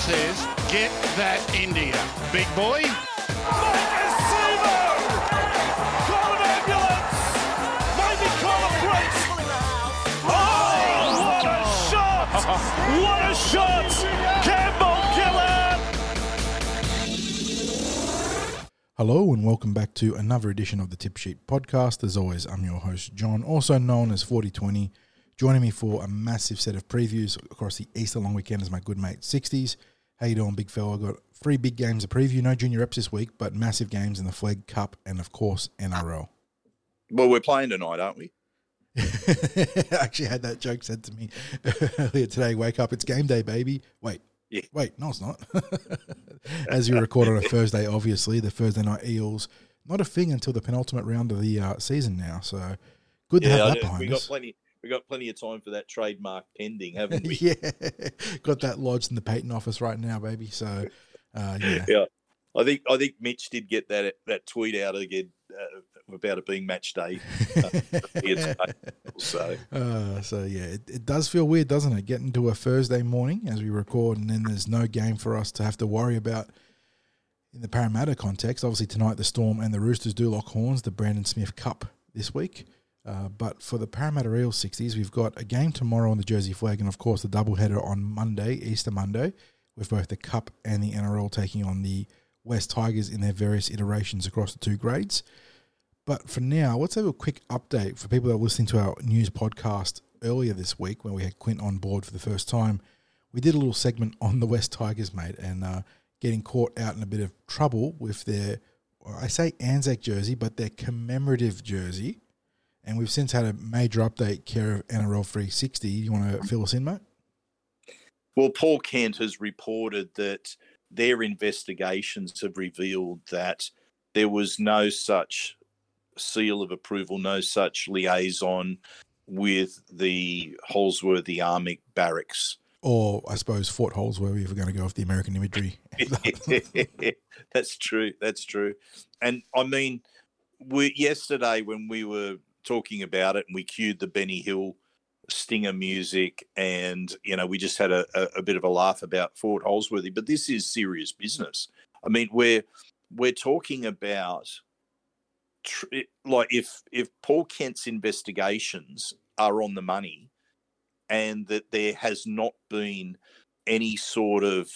says, get that India. Big boy. What a shot! What a shot! Campbell Gillard! Hello and welcome back to another edition of the Tip Sheet podcast. As always, I'm your host John, also known as 4020. Joining me for a massive set of previews across the Easter long weekend is my good mate 60s. How you doing, big fella? Got three big games to preview. No junior reps this week, but massive games in the Flegg Cup and of course NRL. Well, we're playing tonight, aren't we? I actually had that joke said to me earlier today. Wake up, it's game day, baby. Wait, Yeah. wait, no, it's not. As you record on a Thursday, obviously the Thursday night Eels not a thing until the penultimate round of the uh, season now. So good to Yeah, have that behind we got us. plenty. We got plenty of time for that trademark pending, haven't we? yeah, got that lodged in the patent office right now, baby. So uh, yeah, Yeah. I think I think Mitch did get that that tweet out again uh, about it being match day. It's- so Uh, so yeah, it, it does feel weird, doesn't it? Getting to a Thursday morning as we record, and then there's no game for us to have to worry about in the Parramatta context. Obviously, tonight the Storm and the Roosters do lock horns, the Brandon Smith Cup this week. Uh, but for the Parramatta Eels 60s, we've got a game tomorrow on the Jersey Flegg, and of course the doubleheader on Monday, Easter Monday, with both the Cup and the NRL taking on the West Tigers in their various iterations across the two grades. But for now, let's have a quick update for people that are listening to our news podcast earlier this week when we had Quint on board for the first time. We did a little segment on the West Tigers, mate, and uh, getting caught out in a bit of trouble with their, I say Anzac jersey, but their commemorative jersey. And we've since had a major update care of NRL 360. You want to fill us in, mate? Well, Paul Kent has reported that their investigations have revealed that there was no such seal of approval, no such liaison with the Holsworthy Army barracks. Or I suppose Fort Holsworthy if we're going to go off the American imagery. that's true. That's true. And I mean, we yesterday when we were talking about it and we cued the Benny Hill stinger music and you know we just had a, a, a bit of a laugh about Fort Holsworthy. But this is serious business. I mean we're we're talking about tr- like if if Paul Kent's investigations are on the money and that there has not been any sort of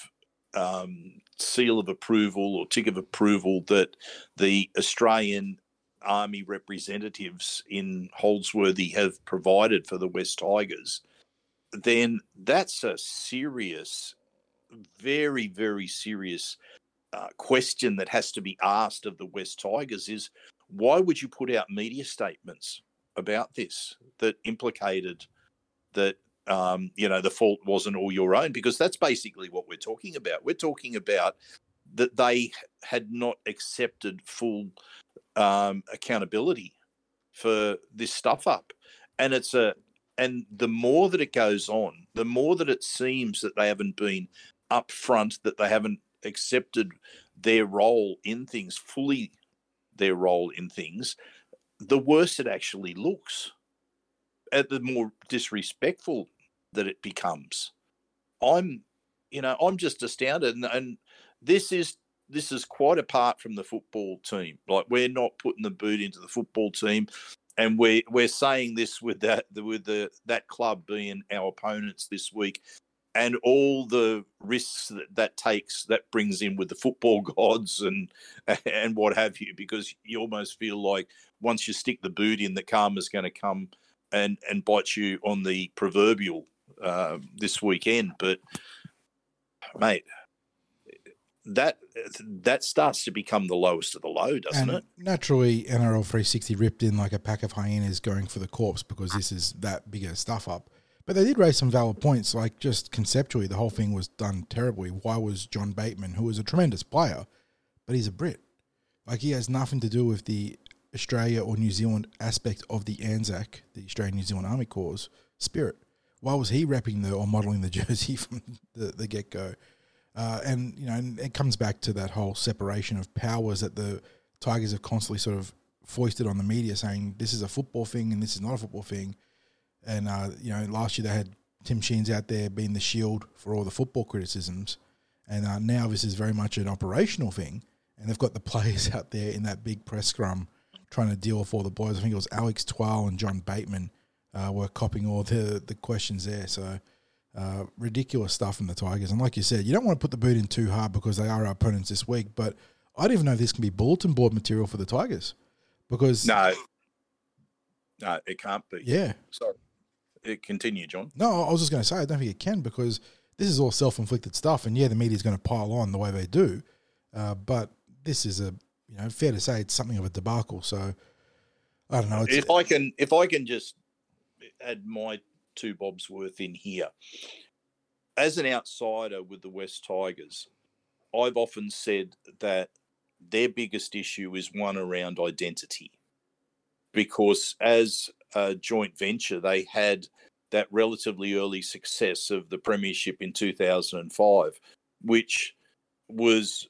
um, seal of approval or tick of approval that the Australian Army representatives in Holsworthy have provided for the West Tigers, then that's a serious, very, very serious uh, question that has to be asked of the West Tigers is why would you put out media statements about this that implicated that um, you know the fault wasn't all your own because that's basically what we're talking about. We're talking about that they had not accepted full um, accountability for this stuff up, and it's a and the more that it goes on, the more that it seems that they haven't been upfront, that they haven't accepted their role in things fully, their role in things, the worse it actually looks. At the more disrespectful that it becomes. I'm, you know, I'm just astounded, and, and this is this is quite apart from the football team. Like we're not putting the boot into the football team, and we're we're saying this with that with the that club being our opponents this week, and all the risks that that takes that brings in with the football gods and and what have you, because you almost feel like once you stick the boot in, the karma's going to come and and bite you on the proverbial uh, this weekend. But mate, that that starts to become the lowest of the low, doesn't and it? naturally, NRL 360 ripped in like a pack of hyenas going for the corpse because this is that bigger stuff up. But they did raise some valid points, like just conceptually, the whole thing was done terribly. Why was John Bateman, who was a tremendous player, but he's a Brit, like he has nothing to do with the Australia or New Zealand aspect of the Anzac, the Australian New Zealand Army Corps spirit. Why was he repping the or modelling the jersey from the, the get go? Uh, and you know, and it comes back to that whole separation of powers that the Tigers have constantly sort of foisted on the media, saying this is a football thing and this is not a football thing. And uh, you know, last year they had Tim Sheens out there being the shield for all the football criticisms, and uh, now this is very much an operational thing, and they've got the players out there in that big press scrum trying to deal with all the boys. I think it was Alex Twal and John Bateman uh, were copying all the the questions there. So. Uh, ridiculous stuff from the Tigers, and like you said, you don't want to put the boot in too hard because they are our opponents this week. But I don't even know if this can be bulletin board material for the Tigers because No, no, it can't be. yeah, Sorry. It continue, John. No, I was just going to say I don't think it can because this is all self-inflicted stuff, and yeah, the media's going to pile on the way they do, uh, but this is a you know fair to say it's something of a debacle. So I don't know. It's, if I can, if I can just add my two bobs worth in here, as an outsider with the West Tigers, I've often said that their biggest issue is one around identity, because as a joint venture, they had that relatively early success of the Premiership in 2005, which was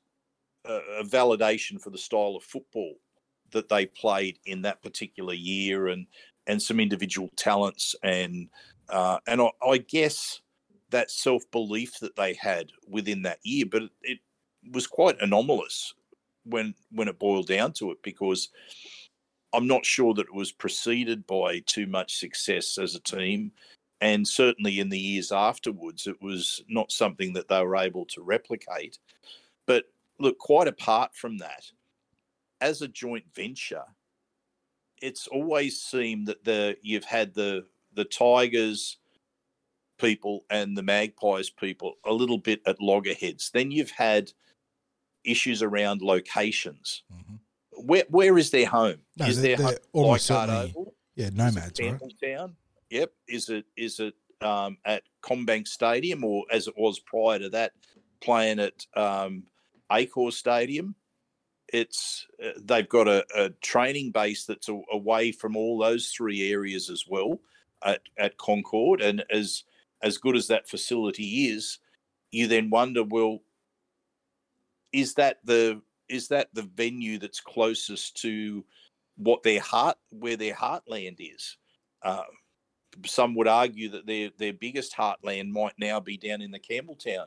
a validation for the style of football that they played in that particular year and and some individual talents and uh, and I, I guess that self belief that they had within that year, but it, was quite anomalous when when it boiled down to it because I'm not sure that it was preceded by too much success as a team. And certainly in the years afterwards, it was not something that they were able to replicate. But look, quite apart from that, as a joint venture, it's always seemed that the you've had the the Tigers people and the Magpies people a little bit at loggerheads. Then you've had issues around locations. Mhm. Where where is their home? No, is they're- their home almost certainly Oval? yeah, Is nomads, right? Campbelltown? Yep. Is it is it um, at CommBank Stadium or as it was prior to that, playing at um, Accor Stadium? It's uh, they've got a, a training base that's a, away from all those three areas as well at, at Concord, and as as good as that facility is, you then wonder, well, is that the is that the venue that's closest to what their heart where their heartland is? Uh, some would argue that their their biggest heartland might now be down in the Campbelltown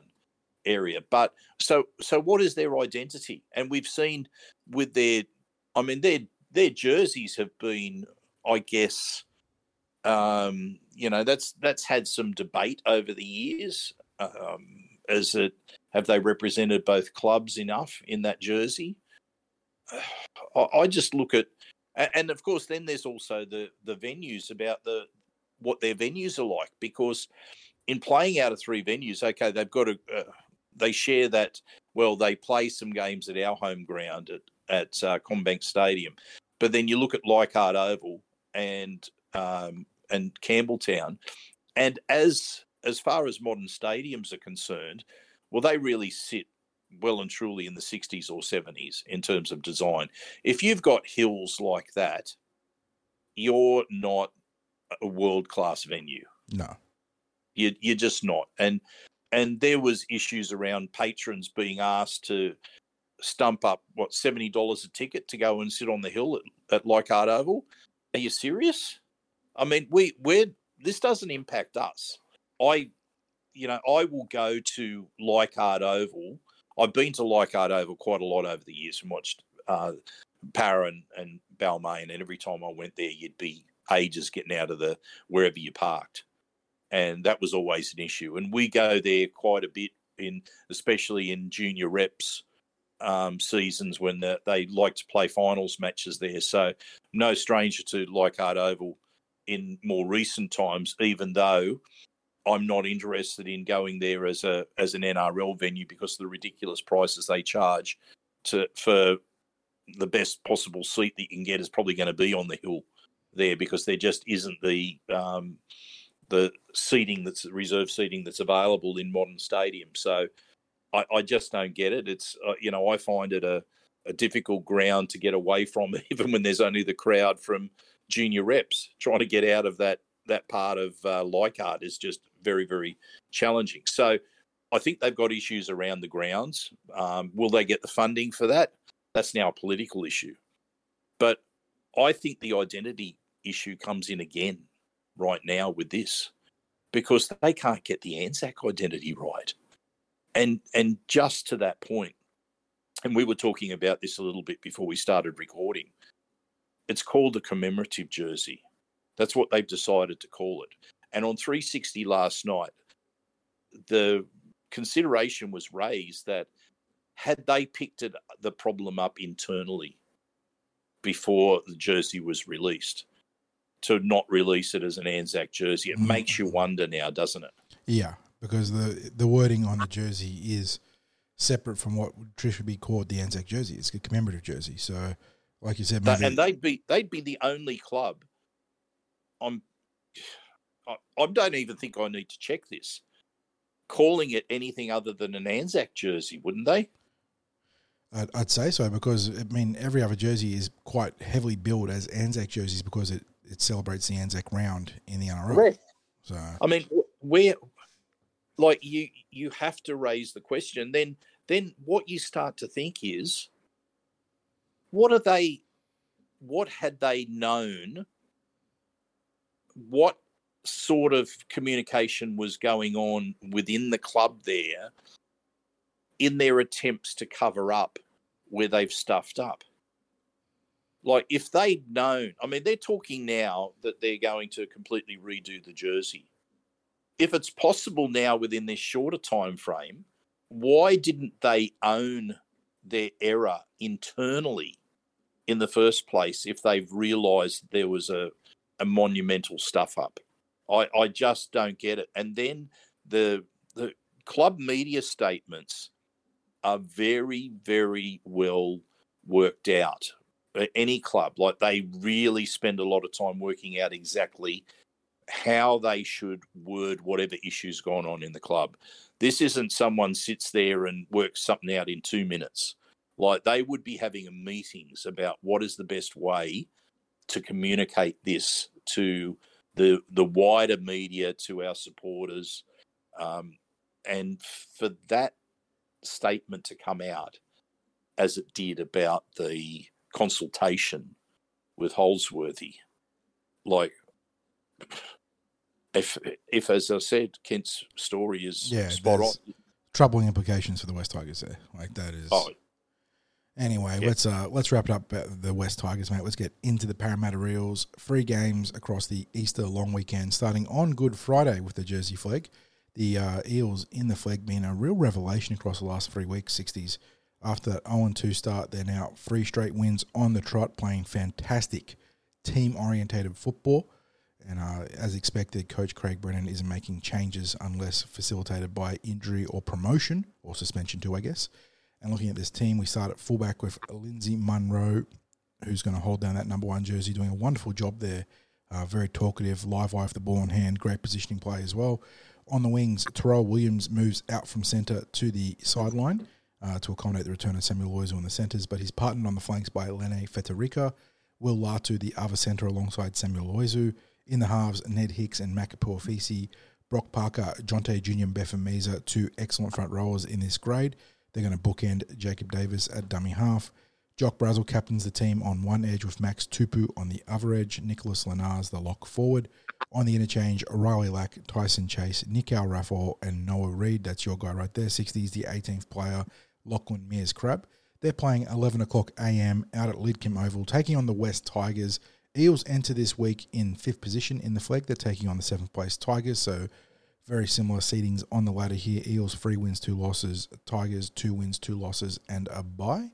area. But so so what is their identity? And we've seen with their I mean their their jerseys have been, I guess, um, you know, that's that's had some debate over the years. Um, as it have they represented both clubs enough in that jersey? I, I just look at and of course then there's also the the venues about the what their venues are like because in playing out of three venues okay they've got a uh, they share that well they play some games at our home ground at at uh, CommBank Stadium but then you look at Leichhardt Oval and um, and Campbelltown and as as far as modern stadiums are concerned well they really sit well and truly in the 60s or 70s in terms of design if you've got hills like that you're not a world class venue No. you, you're just not and and there was issues around patrons being asked to stump up what seventy dollars a ticket to go and sit on the hill at, at Leichhardt Oval. Are you serious? I mean, we we're this doesn't impact us. I, you know, I will go to Leichhardt Oval. I've been to Leichhardt Oval quite a lot over the years and watched uh, Para and, and Balmain, and every time I went there, you'd be ages getting out of the wherever you parked and that was always an issue. And we go there quite a bit in, especially in junior reps um, seasons when the, they like to play finals matches there. So no stranger to Leichhardt Oval in more recent times, even though I'm not interested in going there as a as an NRL venue because of the ridiculous prices they charge to for the best possible seat that you can get is probably going to be on the hill there because there just isn't the um, the seating that's reserve seating that's available in modern stadiums. So I, I just don't get it. It's uh, you know I find it a, a difficult ground to get away from, even when there's only the crowd from junior reps. Trying to get out of that that part of uh, Leichhardt is just very very challenging. So I think they've got issues around the grounds. Um, will they get the funding for that? That's now a political issue. But I think the identity issue comes in again right now with this because they can't get the Anzac identity right. And and just to that point, and we were talking about this a little bit before we started recording. It's called the commemorative jersey. That's what they've decided to call it. And on 360 last night, the consideration was raised that had they picked it, the problem up internally before the jersey was released, to not release it as an Anzac jersey, it Mm. makes you wonder now, doesn't it? Yeah, because the the wording on the jersey is separate from what would traditionally be called the Anzac jersey. It's a commemorative jersey. So, like you said, maybe, and they'd be they'd be the only club. I'm. I, I don't even think I need to check this. Calling it anything other than an Anzac jersey, wouldn't they? I'd, I'd say so because I mean every other jersey is quite heavily billed as Anzac jerseys because it, it celebrates the Anzac round in the NRL. So I mean, wh- where, like you, you have to raise the question. Then, then what you start to think is, what are they? What had they known? What sort of communication was going on within the club there in their attempts to cover up where they've stuffed up? Like, if they'd known, I mean, they're talking now that they're going to completely redo the jersey. If it's possible now within this shorter time frame, why didn't they own their error internally in the first place if they've realised there was a, a monumental stuff up? I, I just don't get it. And then the the club media statements are very, very well worked out. Any club, like they really spend a lot of time working out exactly how they should word whatever issue's gone on in the club. This isn't someone sits there and works something out in two minutes. Like they would be having meetings about what is the best way to communicate this to the the wider media, to our supporters, um, and for that statement to come out as it did about the consultation with Holsworthy, like if if as I said, Kent's story is Yeah, spot on. troubling implications for the West Tigers there. Like that is. Oh, Anyway, Yeah. let's uh let's wrap it up the West Tigers, mate. Let's get into the Parramatta Eels. Free games across the Easter long weekend, starting on Good Friday with the Jersey Flegg. The uh, Eels in the Flegg being a real revelation across the last three weeks, sixties. After that 0 2 start, they're now three straight wins on the trot, playing fantastic team orientated football. And uh, as expected, Coach Craig Brennan isn't making changes unless facilitated by injury or promotion or suspension too, I guess. And looking at this team, we start at fullback with Lindsay Munro, who's going to hold down that number one jersey, doing a wonderful job there. Uh, very talkative, live eye with the ball in hand, great positioning play as well. On the wings, Terrell Williams moves out from centre to the sideline uh, to accommodate the return of Samuel Loizu in the centres, but he's partnered on the flanks by Lene Feterica, Will Latu, the other centre, alongside Samuel Loizu. In the halves, Ned Hicks and Makapua Fisi, Brock Parker, Jonte Jr. and Beffin Meza, two excellent front rowers in this grade. They're going to bookend Jacob Davis at dummy half. Jock Brazel captains the team on one edge with Max Tupu on the other edge, Nicholas Lenars the lock forward. On the interchange, Riley Lack, Tyson Chase, Nick Al Raffle, and Noah Reed. That's your guy right there. 60 is the 18th player, Lachlan Mears Crab. They're playing 11 o'clock a.m. out at Lidcombe Oval, taking on the West Tigers. Eels enter this week in fifth position in the Flegg. They're taking on the seventh place Tigers, so very similar seedings on the ladder here. Eels three wins, two losses. Tigers two wins, two losses, and a bye.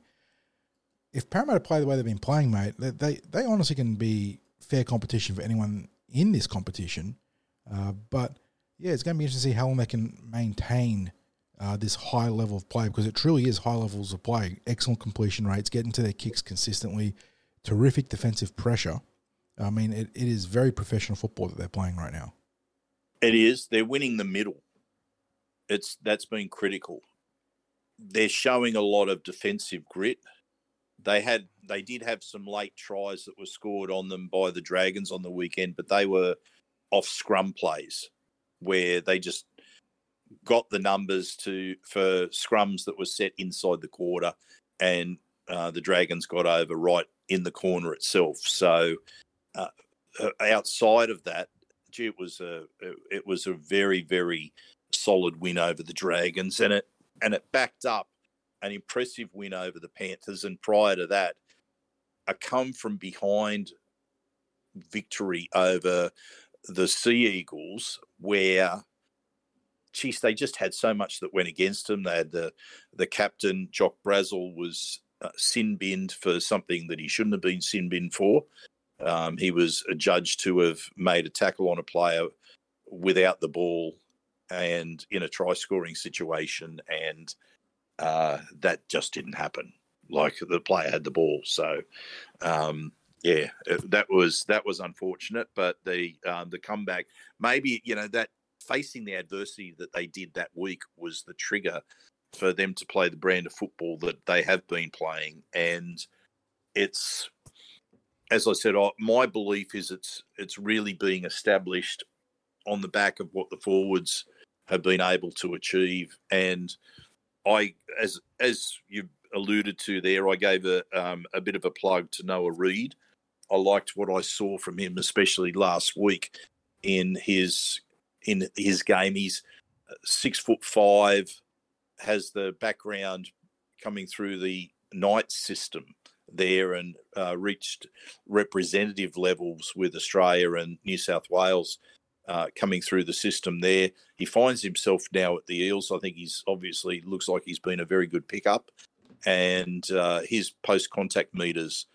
If Parramatta play the way they've been playing, mate, they they, they honestly can be fair competition for anyone in this competition. Uh, but yeah, it's going to be interesting to see how long they can maintain uh, this high level of play because it truly is high levels of play. Excellent completion rates, getting to their kicks consistently, terrific defensive pressure. I mean, it, it is very professional football that they're playing right now. It is. They're winning the middle. It's that's been critical. They're showing a lot of defensive grit. They had they did have some late tries that were scored on them by the Dragons on the weekend, but they were off scrum plays where they just got the numbers to for scrums that were set inside the quarter, and uh, the Dragons got over right in the corner itself. So uh, outside of that, it was a it was a very very solid win over the Dragons, and it and it backed up an impressive win over the Panthers, and prior to that, a come from behind victory over the Sea Eagles, where geez, they just had so much that went against them. They had the the captain Jock Brazel was uh, sin binned for something that he shouldn't have been sin binned for. Um, he was adjudged to have made a tackle on a player without the ball and in a try scoring situation, and uh, that just didn't happen. Like the player had the ball, so um, yeah, that was that was unfortunate. But the um, the comeback, maybe you know that facing the adversity that they did that week was the trigger for them to play the brand of football that they have been playing, and it's as I said, my belief is it's it's really being established on the back of what the forwards have been able to achieve, and I, as as you alluded to there, I gave a um, a bit of a plug to Noah Reed. I liked what I saw from him, especially last week in his in his game. He's uh, six foot five, has the background coming through the night system there, and uh, reached representative levels with Australia and New South Wales. Uh, coming through the system there, he finds himself now at the Eels. I think he's obviously looks like he's been a very good pickup, and uh, his post contact meters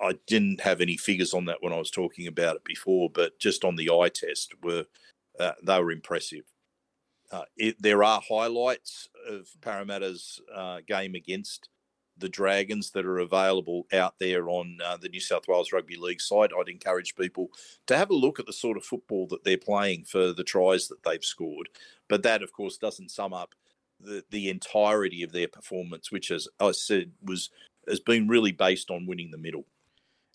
I didn't have any figures on that when I was talking about it before, but just on the eye test were uh, they were impressive. Uh, it, there are highlights of Parramatta's uh, game against the Dragons that are available out there on uh, the New South Wales Rugby League site. I'd encourage people to have a look at the sort of football that they're playing for the tries that they've scored. But that, of course, doesn't sum up the, the entirety of their performance, which, as I said, was has been really based on winning the middle.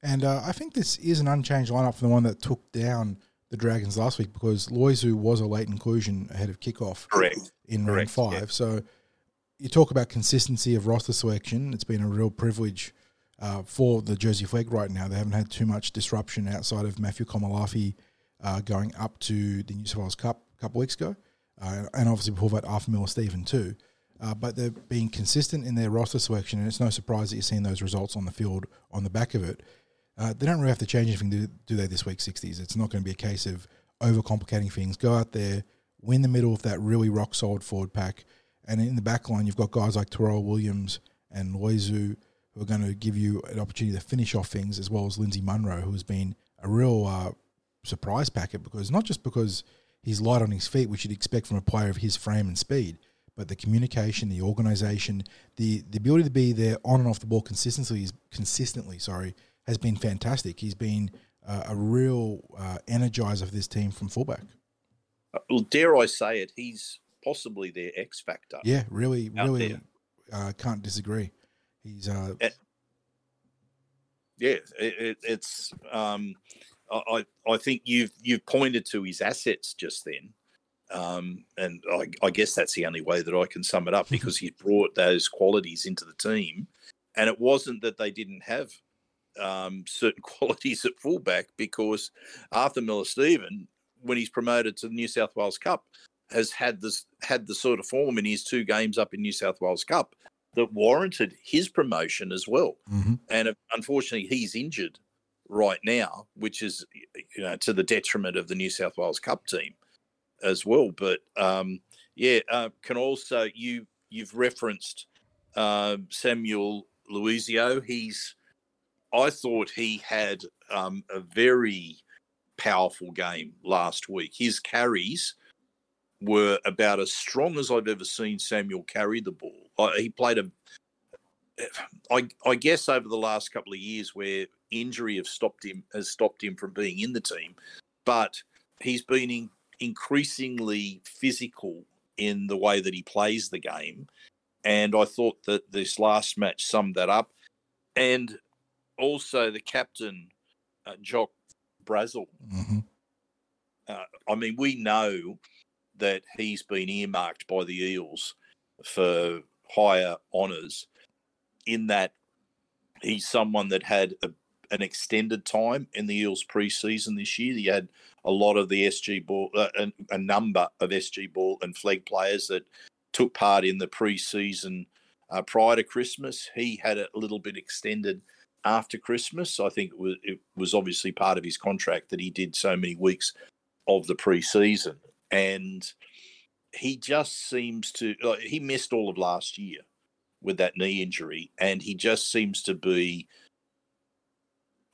And uh, I think this is an unchanged lineup from the one that took down the Dragons last week because Loizu was a late inclusion ahead of kickoff Correct. in round five. yeah. So you talk about consistency of roster selection. It's been a real privilege uh, for the Jersey Flegg right now. They haven't had too much disruption outside of Matthew Komalafi uh, going up to the New South Wales Cup a couple weeks ago, uh, and obviously before that, Arthur Miller Stephen too. Uh, but they're being consistent in their roster selection, and it's no surprise that you're seeing those results on the field on the back of it. Uh, they don't really have to change anything, do, do they, this week, 60s? It's not going to be a case of overcomplicating things. Go out there, win the middle of that really rock solid forward pack. And in the back line, you've got guys like Terrell Williams and Loizu who are going to give you an opportunity to finish off things, as well as Lindsay Munro, who has been a real uh, surprise packet because not just because he's light on his feet, which you'd expect from a player of his frame and speed, but the communication, the organisation, the the ability to be there on and off the ball consistently, is consistently, sorry, has been fantastic. He's been uh, a real uh, energizer of this team from fullback. Well, dare I say it, he's possibly their X factor. Yeah, really, really uh, can't disagree. He's uh, Yeah, it, it, it's. Um, I I think you've you've pointed to his assets just then, um, and I, I guess that's the only way that I can sum it up because he brought those qualities into the team, and it wasn't that they didn't have um, certain qualities at fullback because Arthur Miller Stephen, when he's promoted to the New South Wales Cup, has had this had the sort of form in his two games up in New South Wales Cup that warranted his promotion as well. mhm. And unfortunately, he's injured right now, which is you know to the detriment of the New South Wales Cup team as well. But um, yeah, uh, can also you you've referenced uh, Samuel Luizio. He's I thought he had um, a very powerful game last week. His carries were about as strong as I've ever seen Samuel carry the ball. He played a, I, I guess, over the last couple of years, where injury have stopped him has stopped him from being in the team, but he's been in, increasingly physical in the way that he plays the game, and I thought that this last match summed that up, and also the captain, uh, Jock Brazel. Mhm. Uh, I mean, we know that he's been earmarked by the Eels for higher honours, in that he's someone that had a, an extended time in the Eels pre-season this year. He had a lot of the SG ball, uh, a, a number of SG ball and Flegg players that took part in the pre-season uh, prior to Christmas. He had it a little bit extended after Christmas. I think it was, it was obviously part of his contract that he did so many weeks of the pre-season, and he just seems to. Like, he missed all of last year with that knee injury, and he just seems to be.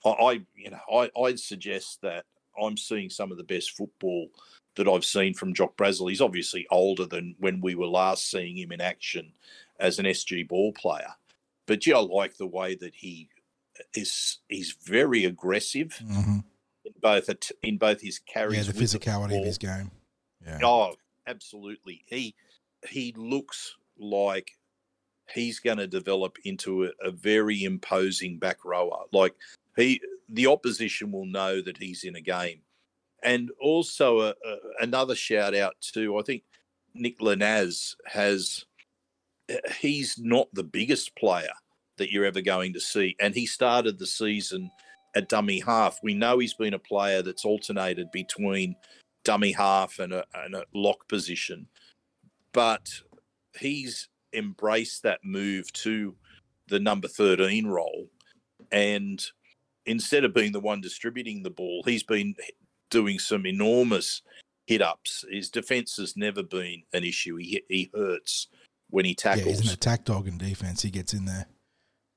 I, I you know, I, I'd suggest that I'm seeing some of the best football that I've seen from Jock Brazel. He's obviously older than when we were last seeing him in action as an SG ball player. But yeah, I like the way that he is. He's very aggressive Mm-hmm. in both at- in both his carries. Yeah, the physicality ball. of his game. Yeah. Oh, absolutely. He he looks like he's going to develop into a, a very imposing back rower. Like he, the opposition will know that he's in a game. And also a, a, another shout out to I think Nick Lanaz has. Uh, he's not the biggest player that you're ever going to see, and he started the season at dummy half. We know he's been a player that's alternated between dummy half and a, and a lock position. But he's embraced that move to the number 13 role. And instead of being the one distributing the ball, he's been doing some enormous hit ups. His defense has never been an issue. He, he hurts when he tackles. Yeah, he's an attack dog in defense. He gets in there.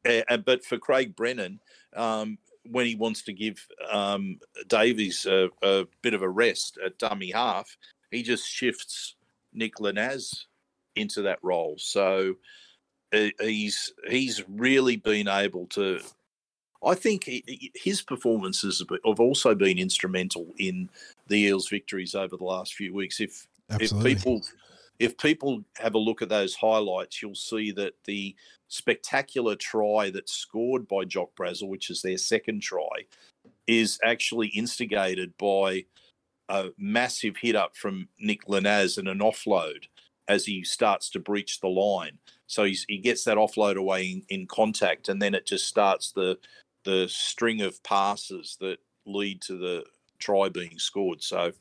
Uh, but for Craig Brennan, um, when he wants to give um, Davies a, a bit of a rest at dummy half, he just shifts Nick Lanaz into that role. So he's he's really been able to. I think his performances have have also been instrumental in the Eels' victories over the last few weeks. If Absolutely. if people if people have a look at those highlights, you'll see that the spectacular try that's scored by Jock Brazel, which is their second try, is actually instigated by a massive hit up from Nick Lanaz and an offload as he starts to breach the line. So he's, he gets that offload away in, in contact, and then it just starts the the string of passes that lead to the try being scored. So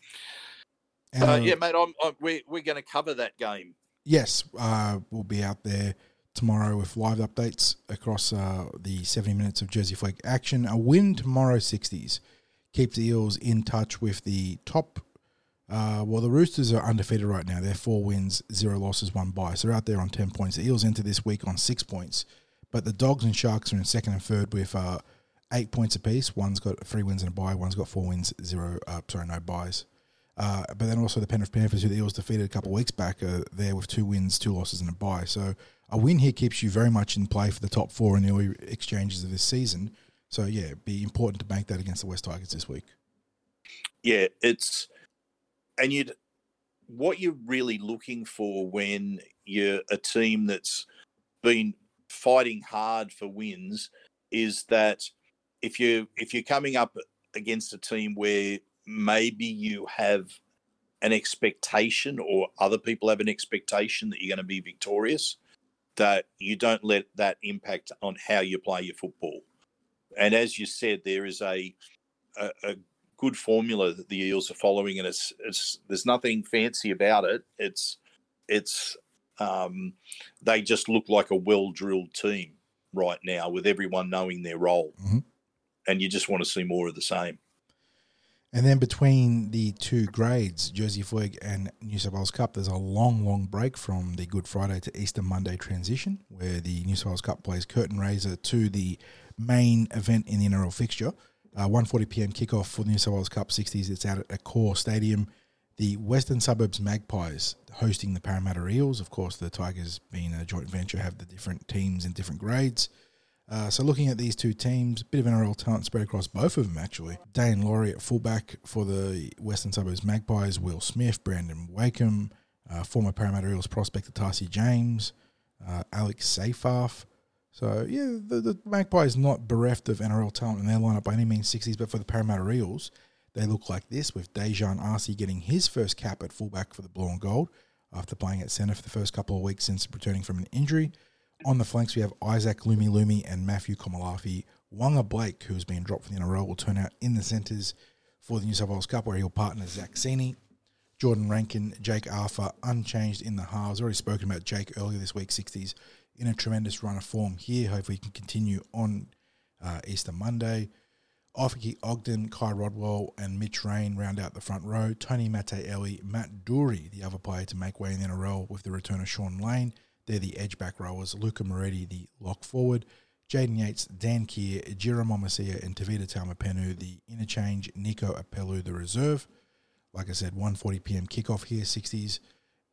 uh, uh, yeah, mate, I'm, I'm, we're we're going to cover that game. Yes, uh, we'll be out there tomorrow with live updates across uh, the 70 minutes of Jersey Flegg action. A win tomorrow, 60s, keeps the Eels in touch with the top. Uh, well, the Roosters are undefeated right now. They're four wins, zero losses, one bye. So they're out there on 10 points. The Eels enter this week on six points. But the Dogs and Sharks are in second and third with uh, eight points apiece. One's got three wins and a bye. One's got four wins, zero, uh, sorry, no buys. Uh, but then also the Penrith Panthers, who the Eels defeated a couple of weeks back, are there with two wins, two losses, and a bye. So a win here keeps you very much in play for the top four in the early exchanges of this season. So yeah, it'd be important to bank that against the West Tigers this week. Yeah, it's and you'd what you're really looking for when you're a team that's been fighting hard for wins is that if you if you're coming up against a team where maybe you have an expectation or other people have an expectation that you're going to be victorious that you don't let that impact on how you play your football and as you said there is a a, a good formula that the Eels are following, and it's it's there's nothing fancy about it. It's it's um, they just look like a well drilled team right now with everyone knowing their role, Mhm. and you just want to see more of the same. And then between the two grades, Jersey Flegg and New South Wales Cup, there's a long, long break from the Good Friday to Easter Monday transition, where the New South Wales Cup plays curtain raiser to the main event in the NRL fixture. Uh, 1.40 p.m. kickoff for the New South Wales Cup 60s. It's out at core Stadium. The Western Suburbs Magpies hosting the Parramatta Eels. Of course, the Tigers, being a joint venture, have the different teams in different grades. Uh, so looking at these two teams, a bit of NRL talent spread across both of them actually. Daine Laurie at fullback for the Western Suburbs Magpies, Will Smith, Brandon Wakeham, uh, former Parramatta Eels prospect Tarsi James, uh, Alex Seyfarth. So yeah, the, the Magpies not bereft of NRL talent in their lineup by any means 60s, but for the Parramatta Eels, they look like this with Daejarn Asi getting his first cap at fullback for the Blue and Gold after playing at centre for the first couple of weeks since returning from an injury. On the flanks, we have Isaac Lumelume and Matthew Komalafi. Waqa Blake, who has been dropped from the NRL, will turn out in the centres for the New South Wales Cup, where he'll partner Zach Sini. Jordan Rankin, Jake Arthur, unchanged in the halves. Already spoken about Jake earlier this week, 60s, in a tremendous run of form here. Hopefully, he can continue on uh, Easter Monday. Ofaki Ogden, Kai Rodwell, and Mitch Rain round out the front row. Tony Mataele, Matt Doorey, the other player to make way in the NRL with the return of Shaun Lane. They're the edge back rowers. Luca Moretti, the lock forward. Jaden Yates, Dan Keir, Jirah Momoisea, and Tavita Taumapenu, the interchange. Nico Apelu, the reserve. Like I said, 1.40pm kickoff here, 60s.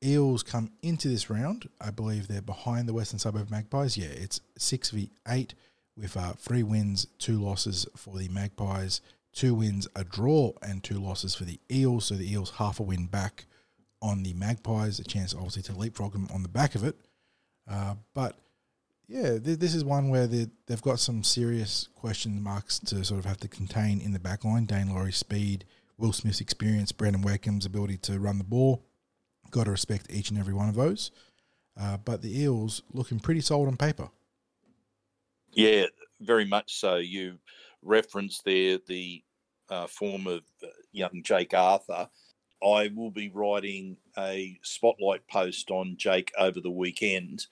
Eels come into this round. I believe they're behind the Western Suburb Magpies. Yeah, it's 6v8 with uh, three wins, two losses for the Magpies, two wins, a draw, and two losses for the Eels. So the Eels half a win back on the Magpies, a chance obviously to leapfrog them on the back of it. Uh, but yeah, th- this is one where they've got some serious question marks to sort of have to contain in the back line. Daine Laurie's speed, Will Smith's experience, Brandon Wakeham's ability to run the ball. Got to respect each and every one of those. Uh, but the Eels looking pretty solid on paper. Yeah, very much so. You referenced there the uh, form of uh, young Jake Arthur. I will be writing a spotlight post on Jake over the weekend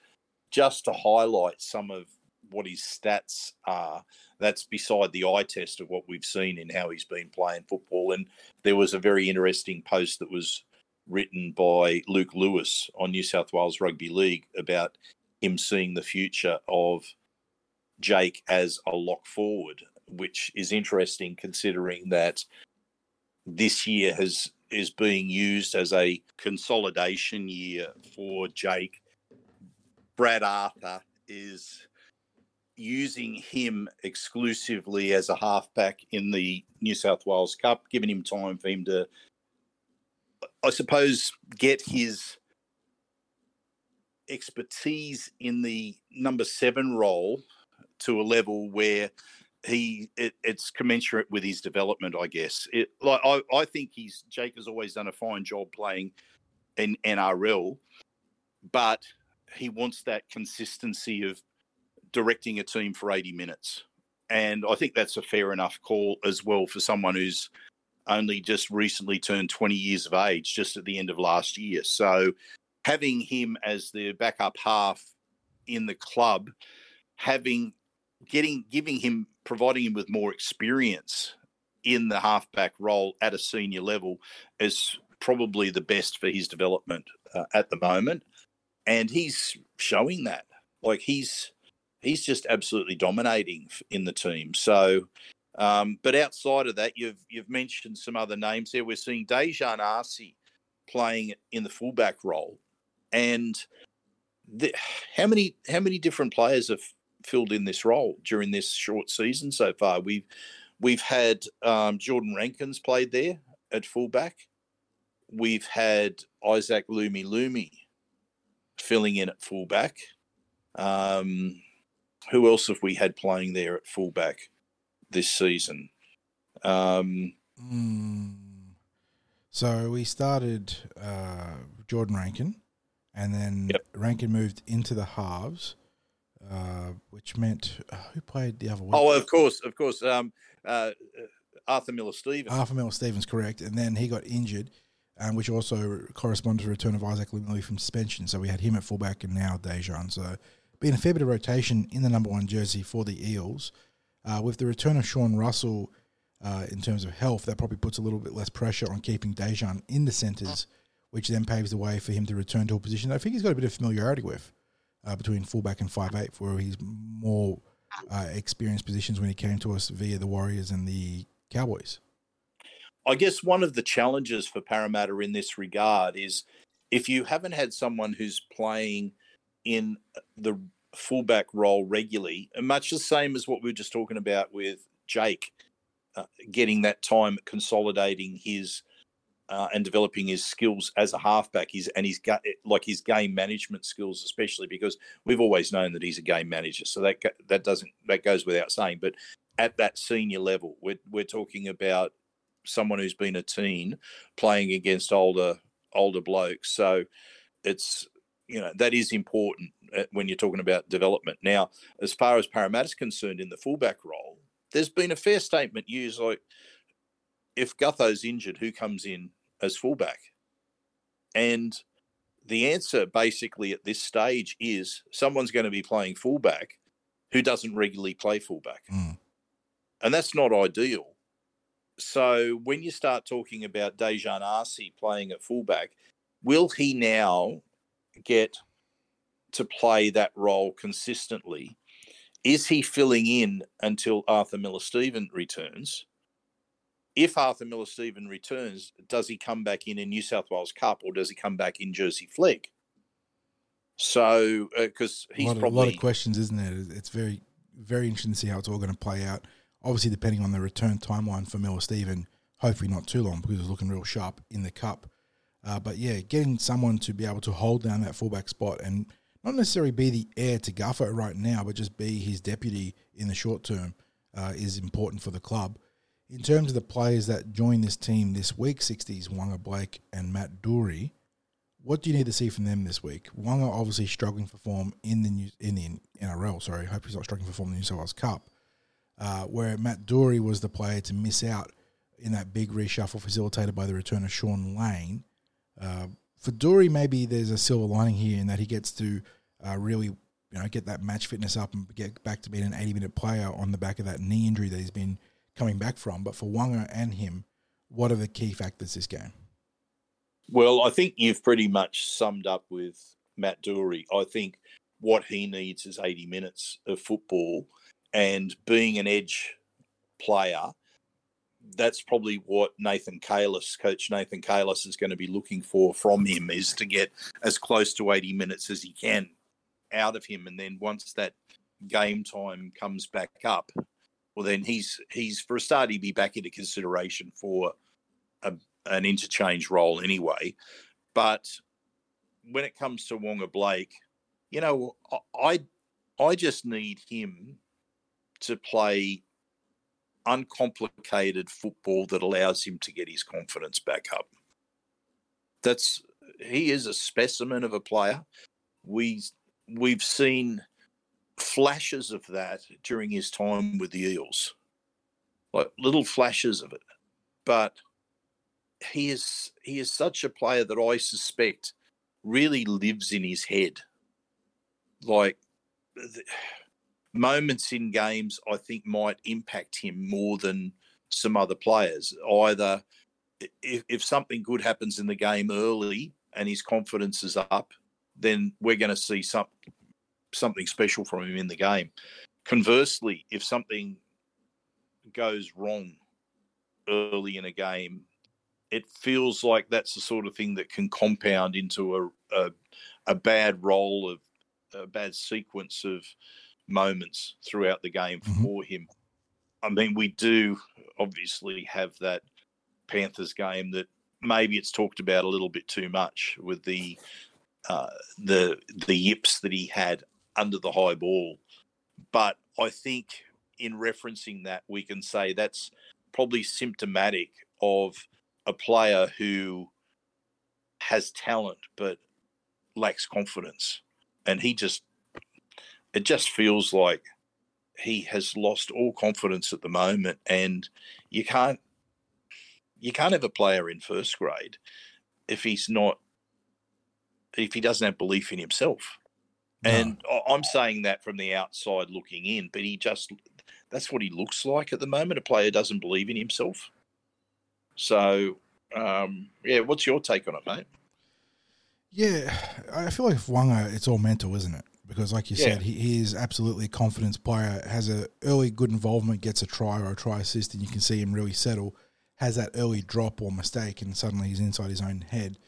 just to highlight some of what his stats are. That's beside the eye test of what we've seen in how he's been playing football. And there was a very interesting post that was written by Luke Lewis on New South Wales Rugby League about him seeing the future of Jake as a lock forward, which is interesting considering that this year has is being used as a consolidation year for Jake. Brad Arthur is using him exclusively as a halfback in the New South Wales Cup, giving him time for him to, I suppose, get his expertise in the number seven role to a level where he it, it's commensurate with his development, I guess. It like I, I think he's Jake has always done a fine job playing in NRL, but he wants that consistency of directing a team for 80 minutes. And I think that's a fair enough call as well for someone who's only just recently turned 20 years of age, just at the end of last year. So having him as the backup half in the club, having getting giving him providing him with more experience in the halfback role at a senior level is probably the best for his development uh, at the moment. And he's showing that. Like he's he's just absolutely dominating in the team. So um, but outside of that you've you've mentioned some other names there. We're seeing Daejarn Asi playing in the fullback role. And the, how many how many different players have filled in this role during this short season so far. We've we've had um, Jordan Rankins played there at fullback. We've had Isaac Lumelume filling in at fullback. Um, who else have we had playing there at fullback this season? Um, mm. So we started uh, Jordan Rankin, and then yep. Rankin moved into the halves uh, which meant uh, who played the other week? Oh, of course, of course. Um, uh, Arthur Miller Stevens. Arthur Miller Stevens, correct. And then he got injured, um, which also corresponded to the return of Isaac Lumelume from suspension. So we had him at fullback and now Daejarn. So been a fair bit of rotation in the number one jersey for the Eels. Uh, with the return of Sean Russell uh, in terms of health, that probably puts a little bit less pressure on keeping Daejarn in the centres, which then paves the way for him to return to a position I think he's got a bit of familiarity with uh, between fullback and five eight, where he's more uh, experienced positions when he came to us via the Warriors and the Cowboys. I guess one of the challenges for Parramatta in this regard is if you haven't had someone who's playing in the fullback role regularly, much the same as what we were just talking about with Jake, uh, getting that time consolidating his uh, and developing his skills as a halfback. His and his like his game management skills, especially because we've always known that he's a game manager. So that that doesn't that goes without saying. But at that senior level, we're we're talking about someone who's been a teen playing against older older blokes. So it's you know that is important uh, when you're talking about development. Now, as far as Parramatta's concerned in the fullback role, there's been a fair statement used like if Gutho's injured, who comes in as fullback? And the answer basically at this stage is someone's going to be playing fullback who doesn't regularly play fullback. Mm. And that's not ideal. So when you start talking about Daejarn Asi playing at fullback, will he now get to play that role consistently? Is he filling in until Arthur Miller Stephen returns? If Arthur Miller Stephen returns, does he come back in in New South Wales Cup or does he come back in Jersey Flegg? So, because uh, he's a lot, probably a lot of questions, isn't it? It's very, very interesting to see how it's all going to play out. Obviously, depending on the return timeline for Miller Stephen, hopefully not too long because he's looking real sharp in the cup. Uh, but yeah, getting someone to be able to hold down that fullback spot and not necessarily be the heir to Guffer right now, but just be his deputy in the short term uh, is important for the club. In terms of the players that join this team this week, 60s, Waqa Blake and Matt Doorey, what do you need to see from them this week? Waqa obviously struggling for form in the New, in the NRL. Sorry, hope he's not struggling for form in the New South Wales Cup, uh, where Matt Doorey was the player to miss out in that big reshuffle facilitated by the return of Shaun Lane. Uh, for Doorey, maybe there's a silver lining here in that he gets to uh, really, you know, get that match fitness up and get back to being an 80 minute player on the back of that knee injury that he's been coming back from. But for Waqa and him, what are the key factors this game? Well, I think you've pretty much summed up with Matt Doorey. I think what he needs is 80 minutes of football and being an edge player. That's probably what Nathan Cayless, coach Nathan Cayless, is going to be looking for from him is to get as close to 80 minutes as he can out of him. And then once that game time comes back up, well, then he's he's for a start he'd be back into consideration for a, an interchange role anyway. But when it comes to Waqa Blake, you know, I I just need him to play uncomplicated football that allows him to get his confidence back up. That's he is a specimen of a player. We we've seen flashes of that during his time with the Eels, like little flashes of it. But he is he is such a player that I suspect really lives in his head. Like moments in games, I think might impact him more than some other players. Either if, if something good happens in the game early and his confidence is up, then we're going to see some something special from him in the game. Conversely, if something goes wrong early in a game, it feels like that's the sort of thing that can compound into a a, a bad role of a bad sequence of moments throughout the game mm-hmm. for him. I mean, we do obviously have that Panthers game that maybe it's talked about a little bit too much with the uh, the the yips that he had under the high ball. But I think in referencing that, we can say that's probably symptomatic of a player who has talent but lacks confidence. And he just, it just feels like he has lost all confidence at the moment. And you can't, you can't have a player in first grade if he's not, if he doesn't have belief in himself. And no. I'm saying that from the outside looking in, but he just, that's what he looks like at the moment. A player doesn't believe in himself. So, um, yeah, what's your take on it, mate? Yeah, I feel like Waqa, it's all mental, isn't it? Because, like you yeah. said, he, he, is absolutely a confidence player. Has a early good involvement, gets a try or a try assist, and you can see him really settle. Has that early drop or mistake, and suddenly he's inside his own head.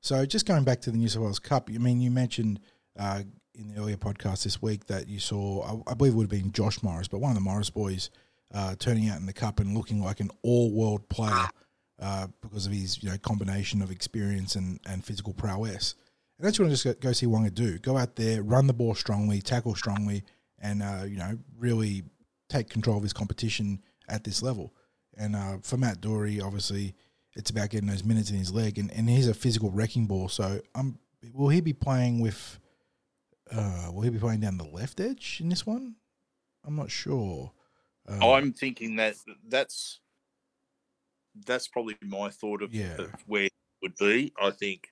So, just going back to the New South Wales Cup, I mean, you mentioned uh, in the earlier podcast this week that you saw, I, I, believe it would have been Josh Morris, but one of the Morris boys uh, turning out in the cup and looking like an all-world player uh, because of his you know combination of experience and, and physical prowess. And that's what I just go, go see Waqa do. Go out there, run the ball strongly, tackle strongly, and uh, you know really take control of his competition at this level. And uh, for Matt Doorey, obviously, it's about getting those minutes in his leg, and, and he's a physical wrecking ball. So, um, will he be playing with uh, will he be playing down the left edge in this one? I'm not sure. Um, I'm thinking that that's that's probably my thought of, yeah. of where it would be. I think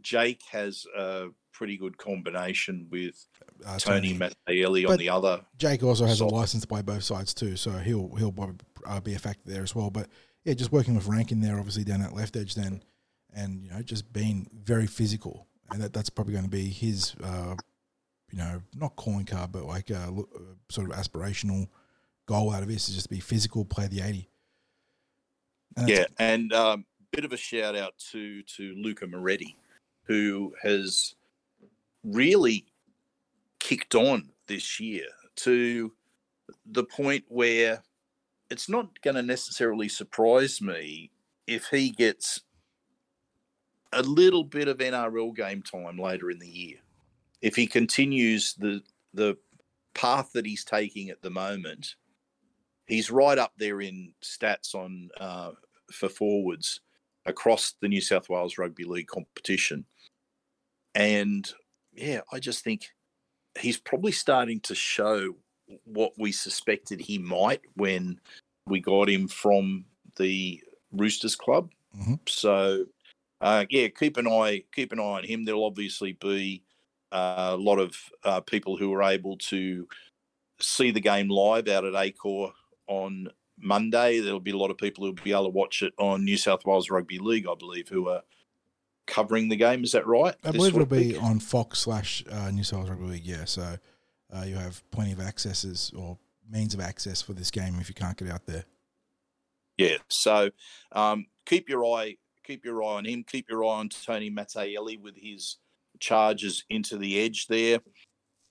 Jake has a pretty good combination with Uh, Tony, Mattielli on the other. Jake also has So- a license to play both sides too, so he'll he'll probably uh, be a factor there as well. But yeah, just working with Rankin there, obviously down that left edge, then, and you know, just being very physical, and that, that's probably going to be his, uh, you know, not calling card, but like a lo- uh, sort of aspirational goal out of this is just to be physical, play the eighty. And Yeah, and um, bit of a shout out to to Luca Moretti, who has really kicked on this year to the point where it's not going to necessarily surprise me if he gets a little bit of NRL game time later in the year. If he continues the the path that he's taking at the moment, he's right up there in stats on uh, for forwards across the New South Wales Rugby League competition. And yeah, I just think he's probably starting to show what we suspected he might when we got him from the Roosters Club. Mhm. So uh, yeah, keep an eye keep an eye on him. There'll obviously be uh, a lot of uh, people who are able to see the game live out at Accor on Monday. There'll be a lot of people who'll be able to watch it on New South Wales Rugby League, I believe, who are covering the game. Is that right? I believe it'll be on Fox slash uh, New South Wales Rugby League. Yeah, so uh, you have plenty of accesses or means of access for this game if you can't get out there. Yeah. So um, keep your eye keep your eye on him. Keep your eye on Tony Mattielli with his charges into the edge there.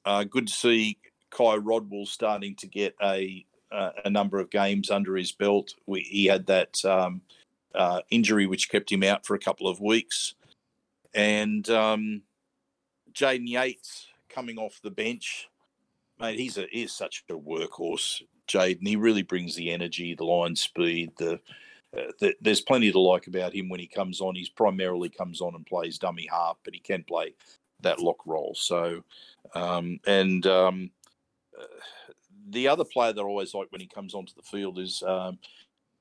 Uh, good to see Ky Rodwell starting to get a uh, a number of games under his belt. We, he had that um, uh, injury which kept him out for a couple of weeks, and um, Jaden Yates coming off the bench. Mate, he's a he's such a workhorse, Jaden. He really brings the energy, the line speed, the uh, th- there's plenty to like about him when he comes on. He's primarily comes on and plays dummy half, but he can play that lock role. So, um, and um, uh, the other player that I always like when he comes onto the field is um,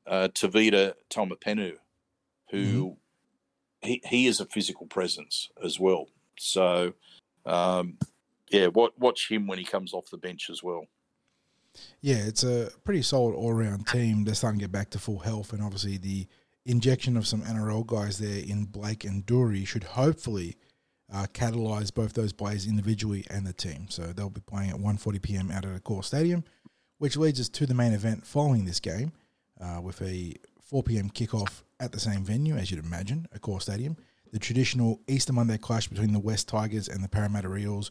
uh, Tavita Tomapenu, who he, he is a physical presence as well. So, um, yeah, watch him when he comes off the bench as well. Yeah, it's a pretty solid all round team. They're starting to get back to full health, and obviously the injection of some NRL guys there in Blake and Doorey should hopefully uh, catalyze both those players individually and the team. So they'll be playing at 1:40 p.m. out at Accor Stadium, which leads us to the main event following this game, uh, with a 4 p.m. kickoff at the same venue as you'd imagine, Accor Stadium. The traditional Easter Monday clash between the West Tigers and the Parramatta Eels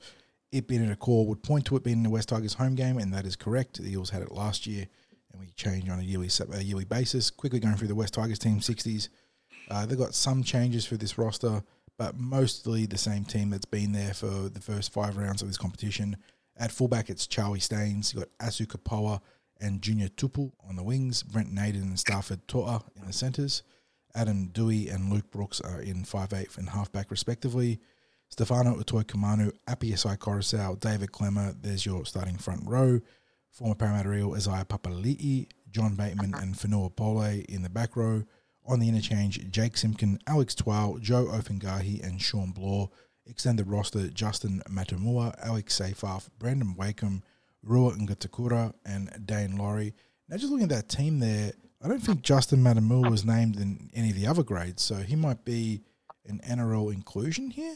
it being at Accor would point to it being the West Tigers home game, and that is correct. The Eels had it last year, and we changed on a yearly a yearly basis. Quickly going through the West Tigers team, 60s. Uh, they've got some changes for this roster, but mostly the same team that's been there for the first five rounds of this competition. At fullback, it's Charlie Staines. You've got Asu Kepaoa and Junior Tupou on the wings. Brent Naden and Starford To'a in the centres. Adam Doueihi and Luke Brooks are in 5'8 and halfback, respectively. Stefano Utoy Kamanu, Apisai Koroisau, David Klemmer, there's your starting front row. Former Parramatta Eel Isaiah Papali'i, John Bateman, and Fonua Pole in the back row. On the interchange, Jake Simpkin, Alex Twal, Joe Ofahengaue, and Shawn Blore. Extended roster, Justin Matamua, Alex Seyfarth, Brandon Wakeham, Rua Ngatakura, and Daine Laurie. Now, just looking at that team there, I don't think Justin Matamua was named in any of the other grades, so he might be an NRL inclusion here.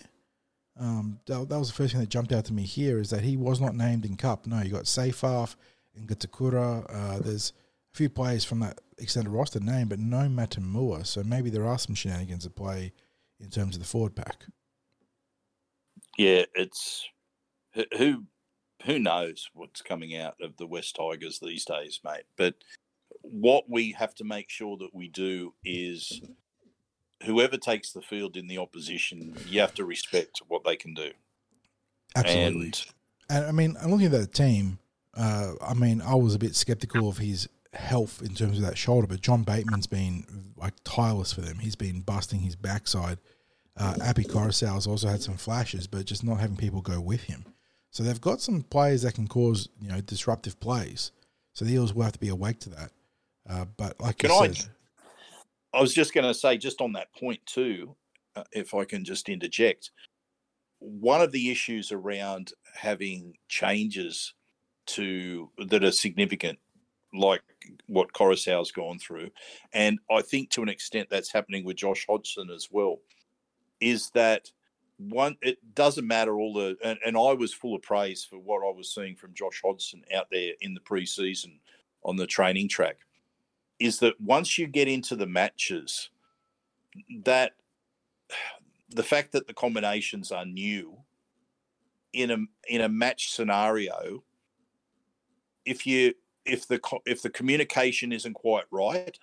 Um, that, that was the first thing that jumped out to me here is that he was not named in Cup. No, you got Seyfarth and Gatakura. Uh, there's a few players from that extended roster name, but no Matamua. So maybe there are some shenanigans at play in terms of the forward pack. Yeah, it's who who knows what's coming out of the West Tigers these days, mate. But what we have to make sure that we do is whoever takes the field in the opposition, you have to respect what they can do. Absolutely. And And I mean, I'm looking at that team. Uh, I mean, I was a bit skeptical of his health in terms of that shoulder, but John Bateman's been like tireless for them. He's been busting his backside. Uh, Koroisau's also had some flashes, but just not having people go with him. So they've got some players that can cause you know disruptive plays. So the Eels will have to be awake to that. Uh, but like Can you I- said, I was just going to say, just on that point too, uh, if I can just interject, one of the issues around having changes to that are significant, like what Koroisau's gone through, and I think to an extent that's happening with Josh Hodgson as well, is that one it doesn't matter all the and, and I was full of praise for what I was seeing from Josh Hodgson out there in the preseason on the training track, is that once you get into the matches, that the fact that the combinations are new in a in a match scenario if you if the if the communication isn't quite right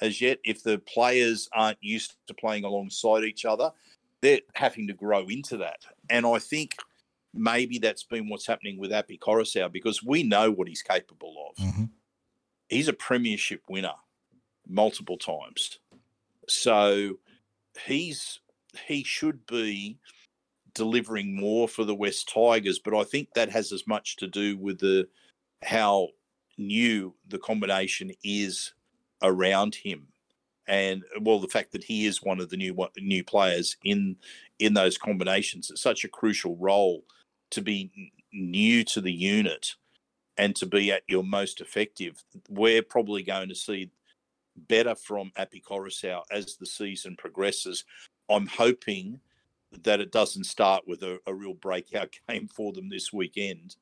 as yet if the players aren't used to playing alongside each other they're having to grow into that and i think maybe that's been what's happening with Api Koroisau because we know what he's capable of Mm-hmm. He's a premiership winner multiple times so he's he should be delivering more for the West Tigers, but I think that has as much to do with the how new the combination is around him, and well, the fact that he is one of the new new players in in those combinations. It's such a crucial role to be new to the unit and to be at your most effective. We're probably going to see better from Api Koroisau as the season progresses. I'm hoping that it doesn't start with a, a, real breakout game for them this weekend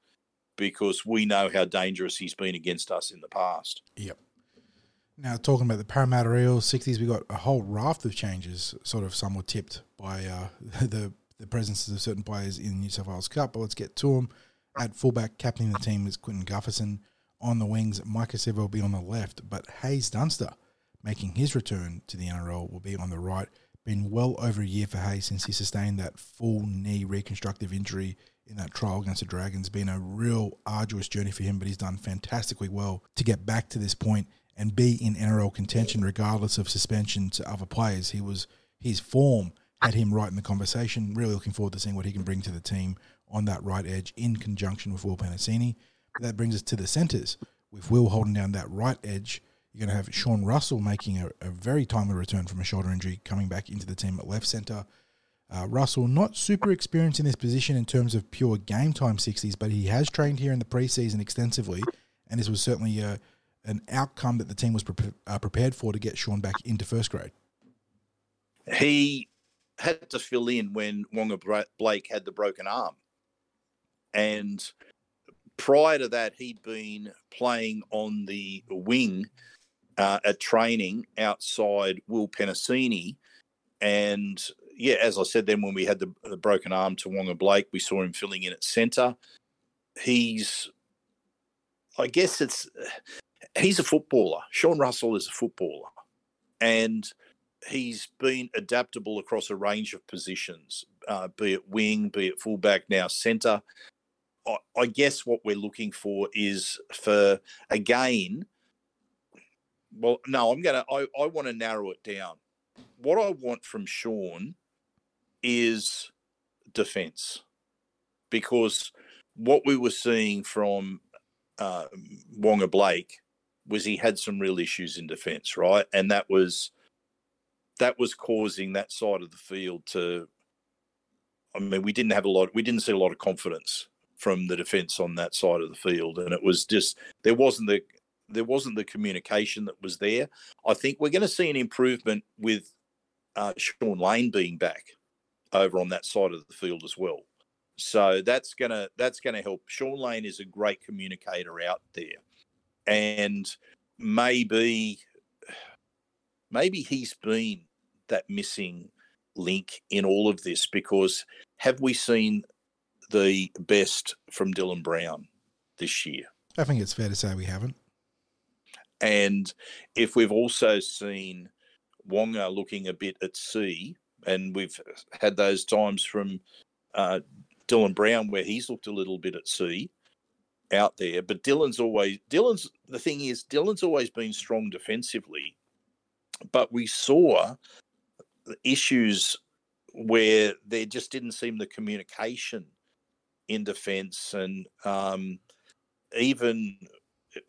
because we know how dangerous he's been against us in the past. Yep. Now, talking about the Parramatta Eels 60s, we got a whole raft of changes, sort of some were tipped by uh, the, the presence of certain players in the New South Wales Cup, but let's get to them. At fullback, captaining the team is Clinton Gutherson. On the wings, Maika Sivo will be on the left, but Haze Dunster, making his return to the NRL, will be on the right. Been well over a year for Haze since he sustained that full knee reconstructive injury in that trial against the Dragons. Been a real arduous journey for him, but he's done fantastically well to get back to this point and be in NRL contention regardless of suspension to other players. He was his form had him right in the conversation. Really looking forward to seeing what he can bring to the team on that right edge in conjunction with Will Penisini. But that brings us to the centres. With Will holding down that right edge, you're going to have Sean Russell making a, a, very timely return from a shoulder injury, coming back into the team at left centre. Uh, Russell, not super experienced in this position in terms of pure game time 60s, but he has trained here in the preseason extensively, and this was certainly a, an outcome that the team was pre- uh, prepared for to get Sean back into first grade. He had to fill in when Waqa Blake had the broken arm. And prior to that, he'd been playing on the wing uh, at training outside Will Penisini. And yeah, as I said, then when we had the, the broken arm to Waqa Blake, we saw him filling in at centre. He's, I guess it's, he's a footballer. Sean Russell is a footballer. And he's been adaptable across a range of positions, uh, be it wing, be it fullback, now centre. I, guess what we're looking for is for, again, well, no, I'm gonna. I, I want to narrow it down. What I want from Sean is defence, because what we were seeing from uh, Waqa Blake was he had some real issues in defence, right? And that was that was causing that side of the field to. I mean, we didn't have a lot. We didn't see a lot of confidence from the defence on that side of the field, and it was just there wasn't the there wasn't the communication that was there. I think we're going to see an improvement with uh, Shaun Lane being back over on that side of the field as well. So that's gonna that's gonna help. Shaun Lane is a great communicator out there, and maybe maybe he's been that missing link in all of this because have we seen the best from Dylan Brown this year? I think it's fair to say we haven't. And if we've also seen Waqa looking a bit at sea, and we've had those times from uh, Dylan Brown where he's looked a little bit at sea out there, but Dylan's always Dylan's the thing is Dylan's always been strong defensively, but we saw issues where there just didn't seem the communication in defence and um, even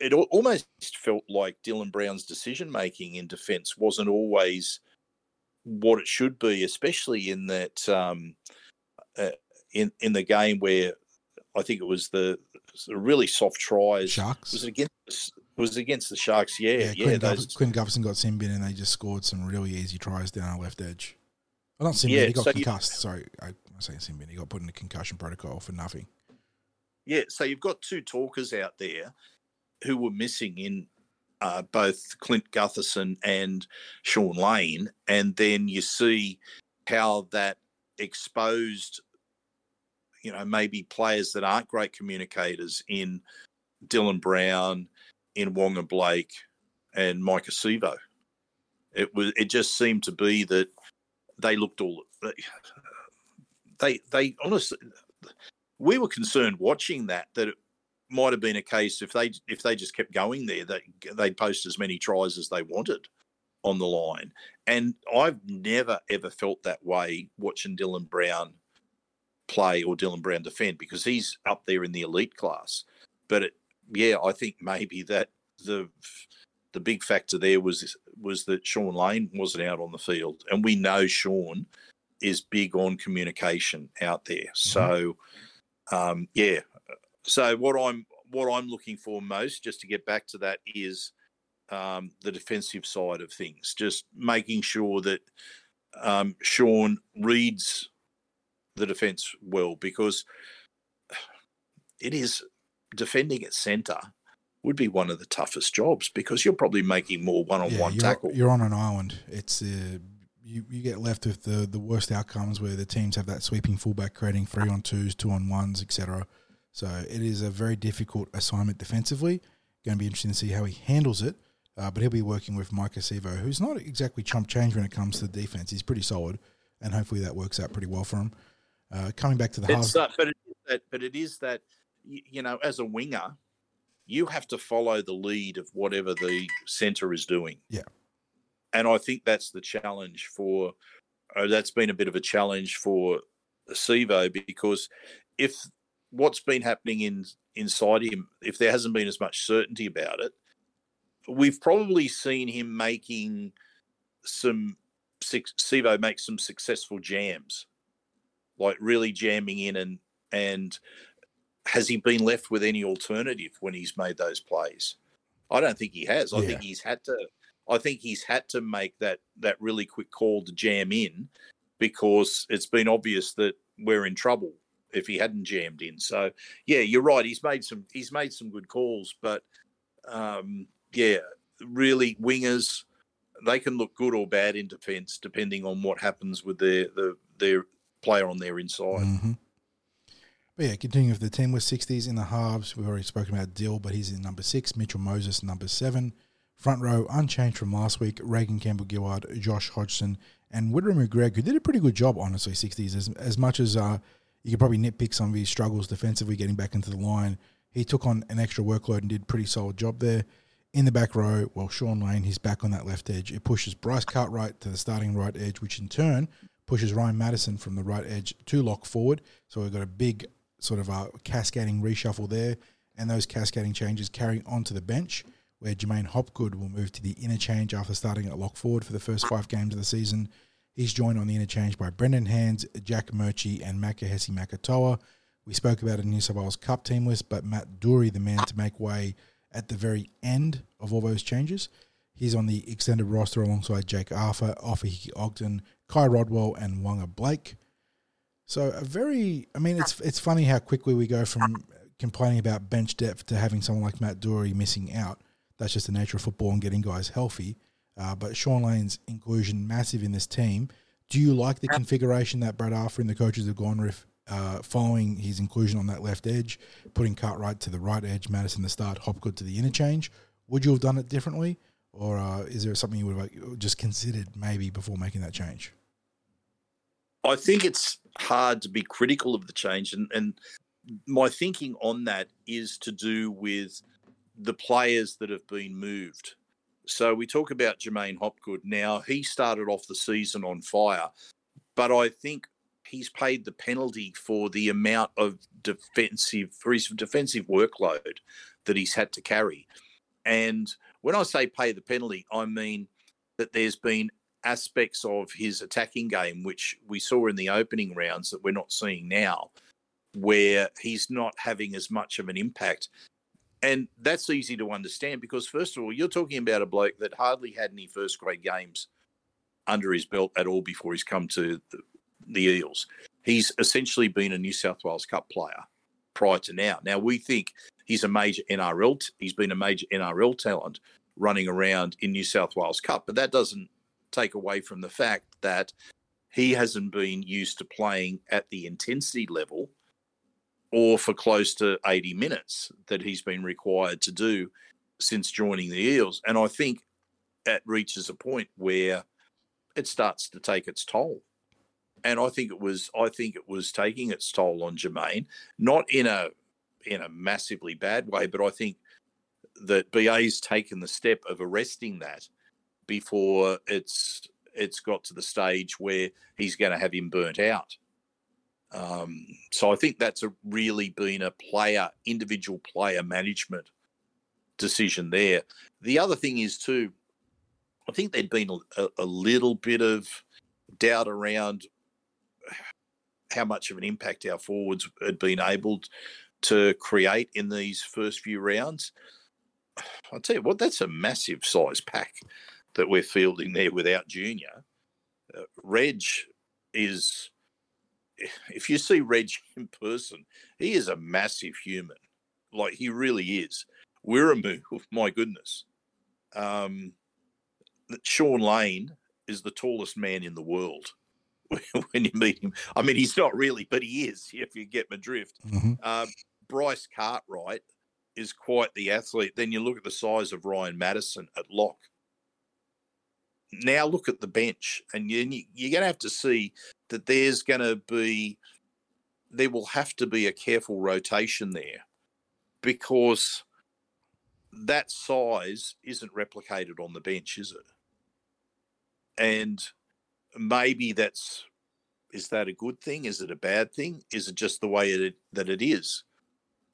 it almost felt like Dylan Brown's decision making in defence wasn't always what it should be, especially in that um, uh, in in the game where I think it was the, the really soft tries. Sharks was it against was it against the Sharks? Yeah, yeah. yeah Quinn, those, Quinn Gutherson got sin bin and they just scored some really easy tries down our left edge. Well, not sin bin, Yeah, he got so you- concussed. Sorry, I, saying sin bin. He got put in the concussion protocol for nothing. Yeah, so you've got two talkers out there who were missing in uh, both Clint Gutherson and Shaun Lane, and then you see how that exposed, you know, maybe players that aren't great communicators in Dylan Brown, in Waqa Blake, and Maika Sivo. It was. It just seemed to be that they looked all. They they honestly we were concerned watching that that it might have been a case if they if they just kept going there that they'd post as many tries as they wanted on the line. And I've never ever felt that way watching Dylan Brown play or Dylan Brown defend because he's up there in the elite class. But it, yeah, I think maybe that the the big factor there was was that Shaun Lane wasn't out on the field, and we know Sean is big on communication out there. So um, yeah. So what I'm what I'm looking for most, just to get back to that, is um, the defensive side of things. Just making sure that um, Sean reads the defense well, because it is defending at centre would be one of the toughest jobs because you're probably making more one-on-one you're, tackle. you're on an island. It's uh, you, you get left with the, the worst outcomes where the teams have that sweeping fullback creating three on twos, two on ones, etc. So it is a very difficult assignment defensively. Going to be interesting to see how he handles it. Uh, but he'll be working with Maika Sivo, who's not exactly chump change when it comes to the defense. He's pretty solid, and hopefully that works out pretty well for him. Uh, coming back to the halves, that, but it is that, but it is that you know, as a winger, you have to follow the lead of whatever the centre is doing. Yeah. And I think that's the challenge for. Uh, that's been a bit of a challenge for Sivo because if what's been happening in inside him, if there hasn't been as much certainty about it, we've probably seen him making some. Sivo make some successful jams, like really jamming in and and has he been left with any alternative when he's made those plays? I don't think he has. I Yeah. think he's had to. I think he's had to make that that really quick call to jam in because it's been obvious that we're in trouble if he hadn't jammed in. So yeah, you're right. He's made some. He's made some good calls, but um, yeah, really wingers they can look good or bad in defence depending on what happens with their the, their player on their inside. hmm But yeah, continuing with the team with 60s in the halves. We've already spoken about Dill, but he's in number six. Mitchell Moses, number seven. Front row, unchanged from last week. Regan Campbell Gillard, Josh Hodgson, and Wiremu Greig, who did a pretty good job, honestly, 60s. As, as much as uh, you could probably nitpick some of his struggles defensively getting back into the line, he took on an extra workload and did a pretty solid job there. In the back row, well, Shaun Lane, he's back on that left edge. It pushes Bryce Cartwright to the starting right edge, which in turn pushes Ryan Matterson from the right edge to lock forward. So we've got a big sort of a cascading reshuffle there, and those cascading changes carry on to the bench, where J'maine Hopgood will move to the interchange after starting at lock forward for the first five games of the season. He's joined on the interchange by Brendan Hands, Jack Murchie, and Makahesi Makatoa. We spoke about a New South Wales Cup team list, but Matt Doorey, the man to make way at the very end of all those changes. He's on the extended roster alongside Jake Arthur, Offa Ogden, Ky Rodwell, and Waqa Blake. So a very, I mean, it's it's funny how quickly we go from complaining about bench depth to having someone like Matt Doorey missing out. That's just the nature of football and getting guys healthy. Uh, but Shaun Lane's inclusion massive in this team. Do you like the configuration that Brad Arthur and the coaches have gone with, uh, following his inclusion on that left edge, putting Cartwright to the right edge, Matterson the start, Hopgood to the interchange? Would you have done it differently, or uh, is there something you would have just considered maybe before making that change? I think it's hard to be critical of the change, and, and my thinking on that is to do with the players that have been moved. So we talk about J'maine Hopgood. Now he started off the season on fire, but I think he's paid the penalty for the amount of defensive for his defensive workload that he's had to carry. And when I say pay the penalty, I mean that there's been aspects of his attacking game, which we saw in the opening rounds that we're not seeing now, where he's not having as much of an impact. And that's easy to understand because, first of all, you're talking about a bloke that hardly had any first grade games under his belt at all before he's come to the, the Eels. He's essentially been a New South Wales Cup player prior to now. Now, we think he's a major NRL, he's been a major NRL talent running around in New South Wales Cup, but that doesn't take away from the fact that he hasn't been used to playing at the intensity level or for close to 80 minutes that he's been required to do since joining the Eels. And I think that reaches a point where it starts to take its toll. And I think it was I think it was taking its toll on J'maine, not in a in a massively bad way, but I think that BA's taken the step of arresting that before it's it's got to the stage where he's going to have him burnt out. Um, so I think that's a really been a player, individual player management decision there. The other thing is too, I think there'd been a, a little bit of doubt around how much of an impact our forwards had been able to create in these first few rounds. I'll tell you what, that's a massive size pack that we're fielding there without Junior. Uh, Reg is, if you see Reg in person, he is a massive human. Like he really is. Wiremu, my goodness. Um, Shaun Lane is the tallest man in the world when you meet him. I mean, he's not really, but he is, if you get my drift. Mm-hmm. Uh, Bryce Cartwright is quite the athlete. Then you look at the size of Ryan Matterson at lock now look at the bench, and you, you're going to have to see that there's going to be, there will have to be a careful rotation there because that size isn't replicated on the bench, is it? And maybe that's is that a good thing? Is it a bad thing? Is it just the way it, that it is?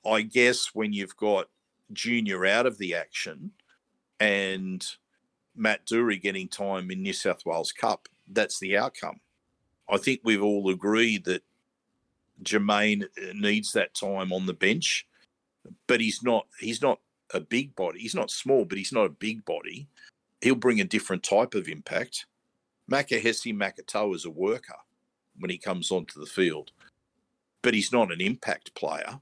I guess when you've got Junior out of the action and Matt Doorey getting time in New South Wales Cup, that's the outcome. I think we've all agreed that J'maine uh, needs that time on the bench, but he's not he's not a big body. He's not small, but he's not a big body. He'll bring a different type of impact. Makahesi Makatoa is a worker when he comes onto the field, but he's not an impact player.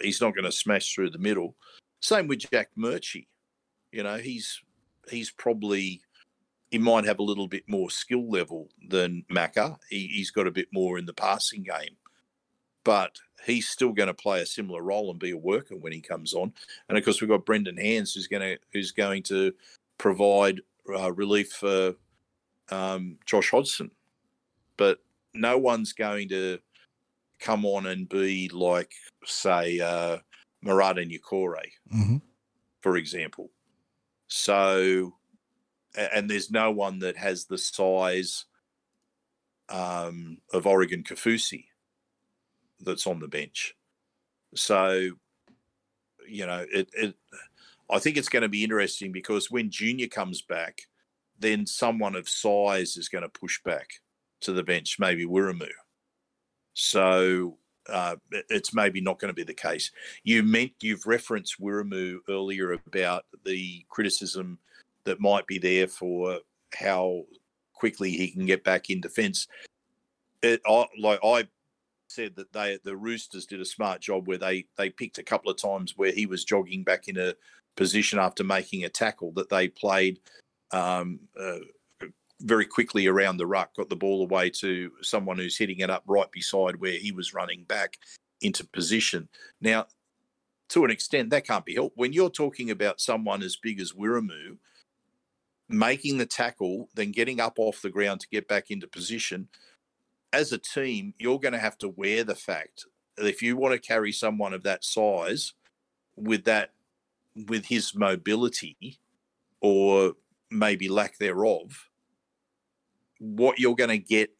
He's not going to smash through the middle. Same with Jack Murchie. You know, he's he's probably he might have a little bit more skill level than Macca. He, has got a bit more in the passing game, but he's still going to play a similar role and be a worker when he comes on. And of course, we've got Brendan Hands who's going to who's going to provide uh, relief for um, Josh Hodgson, but no one's going to come on and be like, say, uh, Marata Niukore, mm-hmm. for example. So, and there's no one that has the size um, of Oregon Kaufusi that's on the bench. So, you know, it, it I think it's going to be interesting because when Junior comes back, then someone of size is going to push back to the bench, maybe Wiremu. So uh, it's maybe not going to be the case. You meant you've referenced Wiremu earlier about the criticism that might be there for how quickly he can get back in defence. It, I, like I said that they the Roosters did a smart job where they they picked a couple of times where he was jogging back in a position after making a tackle that they played um, uh, very quickly around the ruck, got the ball away to someone who's hitting it up right beside where he was running back into position. Now, to an extent, that can't be helped. When you're talking about someone as big as Wiremu making the tackle, then getting up off the ground to get back into position, as a team, you're going to have to wear the fact that if you want to carry someone of that size with that, with his mobility or maybe lack thereof, what you're going to get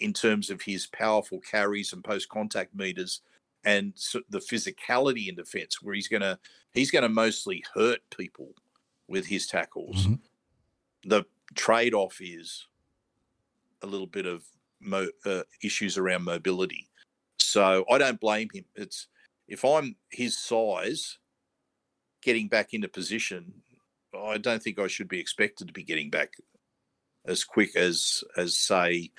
in terms of his powerful carries and post contact meters and the physicality in defense where he's going to he's going to mostly hurt people with his tackles mm-hmm. the trade off is a little bit of mo- uh, issues around mobility. So I don't blame him. It's if I'm his size, getting back into position, I don't think I should be expected to be getting back as quick as as say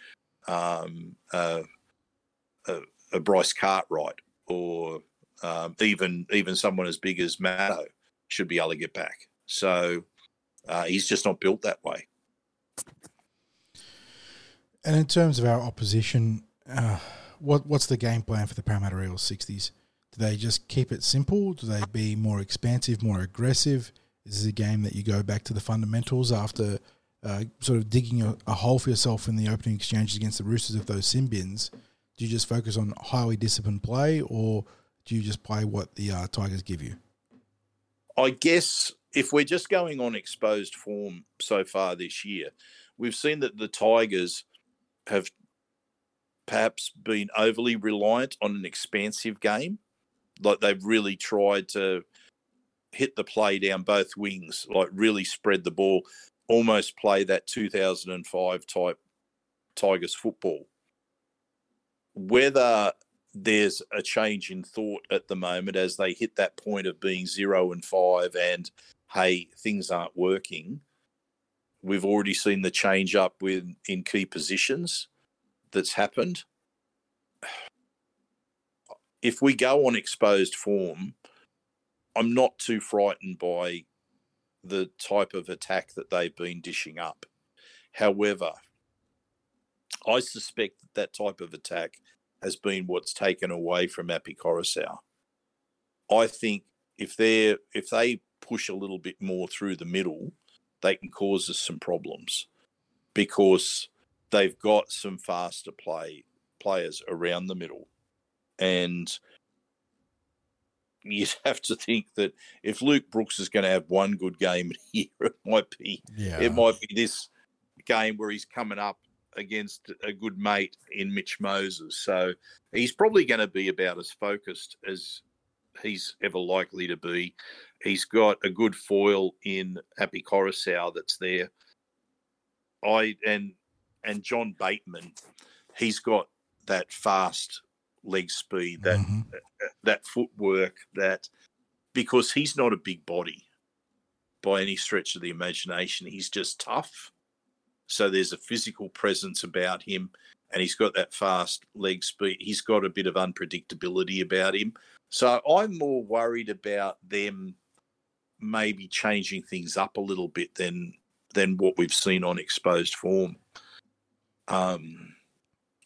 um, uh, a, a, Bryce Cartwright or um, even even someone as big as Matto should be able to get back. So uh, he's just not built that way. And in terms of our opposition, uh, what what's the game plan for the Parramatta Eels sixties? Do they just keep it simple? Do they be more expansive, more aggressive? Is this a game that you go back to the fundamentals after uh, sort of digging a, a, hole for yourself in the opening exchanges against the Roosters of those sin bins? Do you just focus on highly disciplined play, or do you just play what the uh, Tigers give you? I guess if we're just going on exposed form so far this year, we've seen that the Tigers have perhaps been overly reliant on an expansive game like they've really tried to hit the play down both wings, like really spread the ball, almost play that 2005 type Tigers football. Whether there's a change in thought at the moment as they hit that point of being zero and five and hey, things aren't working. We've already seen the change up with in key positions that's happened if we go on exposed form, I'm not too frightened by the type of attack that they've been dishing up. However, I suspect that that type of attack has been what's taken away from Api Koroisau. I think if they if they push a little bit more through the middle, they can cause us some problems because they've got some faster play players around the middle and you'd have to think that if Luke Brooks is going to have one good game here, it might be yeah. it might be this game where he's coming up against a good mate in Mitch Moses. So he's probably going to be about as focused as he's ever likely to be. He's got a good foil in Api Koroisau that's there. I and and John Bateman, he's got that fast leg speed, that mm-hmm. that footwork, that because he's not a big body by any stretch of the imagination. He's just tough. So there's a physical presence about him, and he's got that fast leg speed. He's got a bit of unpredictability about him. So I'm more worried about them maybe changing things up a little bit than than what we've seen on exposed form. Um,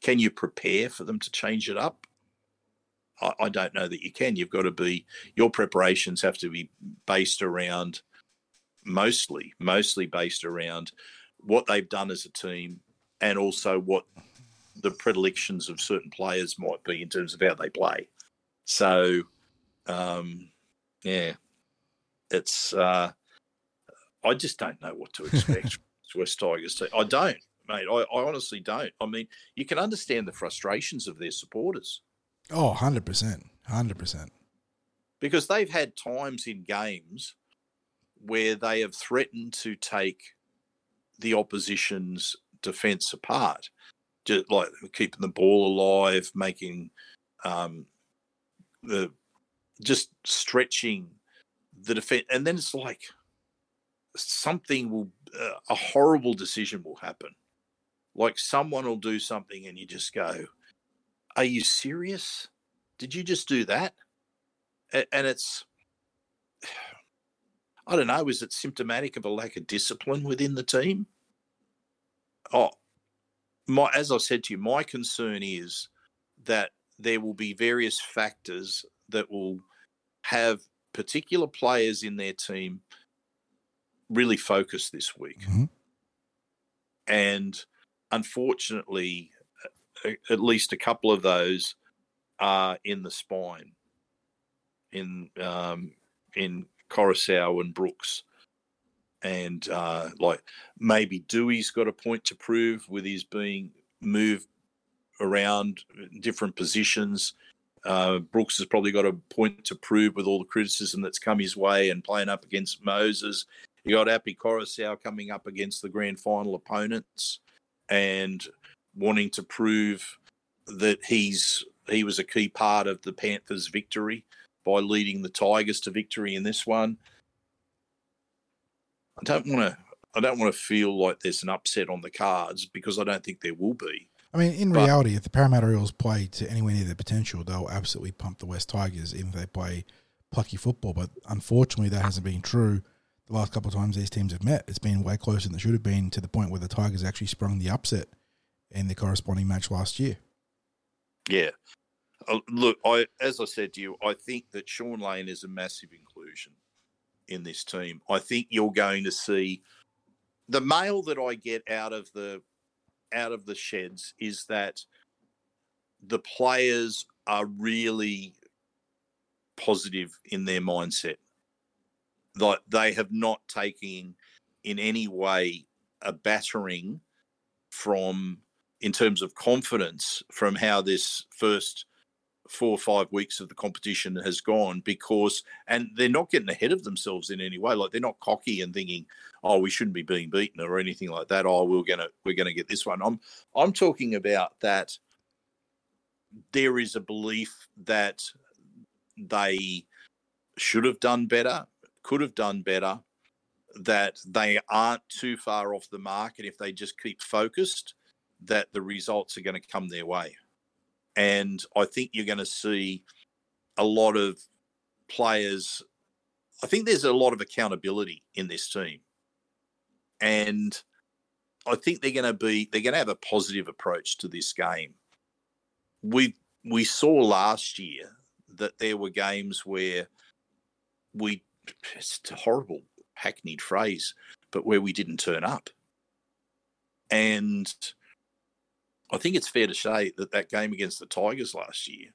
can you prepare for them to change it up? I, I don't know that you can. You've got to be your preparations have to be based around mostly mostly based around what they've done as a team and also what the predilections of certain players might be in terms of how they play. So, um, yeah, it's uh, I just don't know what to expect. West Tigers I don't, mate. I, I honestly don't. I mean, you can understand the frustrations of their supporters. Oh, 100%. 100%. Because they've had times in games where they have threatened to take the opposition's defence apart, just like keeping the ball alive, making um, the just stretching the defence, and then it's like something will uh, a horrible decision will happen. Like someone will do something, and you just go, are you serious? Did you just do that? And it's, I don't know, is it symptomatic of a lack of discipline within the team? Oh, my, as I said to you, my concern is that there will be various factors that will have particular players in their team really focus this week. Mm-hmm. And unfortunately, at least a couple of those are in the spine, in um, in Koroisau and Brooks, and uh, like maybe Doueihi's got a point to prove with his being moved around different positions. Uh, Brooks has probably got a point to prove with all the criticism that's come his way and playing up against Moses. You got Api Koroisau coming up against the grand final opponents, and wanting to prove that he's he was a key part of the Panthers' victory by leading the Tigers to victory in this one. I don't want to. I don't want to feel like there's an upset on the cards because I don't think there will be. I mean, in But- reality, if the Parramatta Eels play to anywhere near their potential, they'll absolutely pump the West Tigers, even if they play plucky football. But unfortunately, that hasn't been true the last couple of times these teams have met. It's been way closer than it should have been to the point where the Tigers actually sprung the upset in the corresponding match last year. Yeah. Uh, look, I as I said to you, I think that Shaun Lane is a massive inclusion in this team. I think you're going to see the mail that I get out of the out of the sheds is that the players are really positive in their mindset. Like they have not taken in any way a battering from in terms of confidence from how this first four or five weeks of the competition has gone because and they're not getting ahead of themselves in any way. Like they're not cocky and thinking oh we shouldn't be being beaten or anything like that. Oh we're gonna we're gonna get this one. I'm i'm talking about that there is a belief that they should have done better could have done better that they aren't too far off the mark and if they just keep focused that the results are going to come their way. And I think you're going to see a lot of players. I think there's a lot of accountability in this team. And I think they're going to be, they're going to have a positive approach to this game. We, we saw last year that there were games where we, it's a horrible hackneyed phrase, but where we didn't turn up. And I think it's fair to say that that game against the Tigers last year,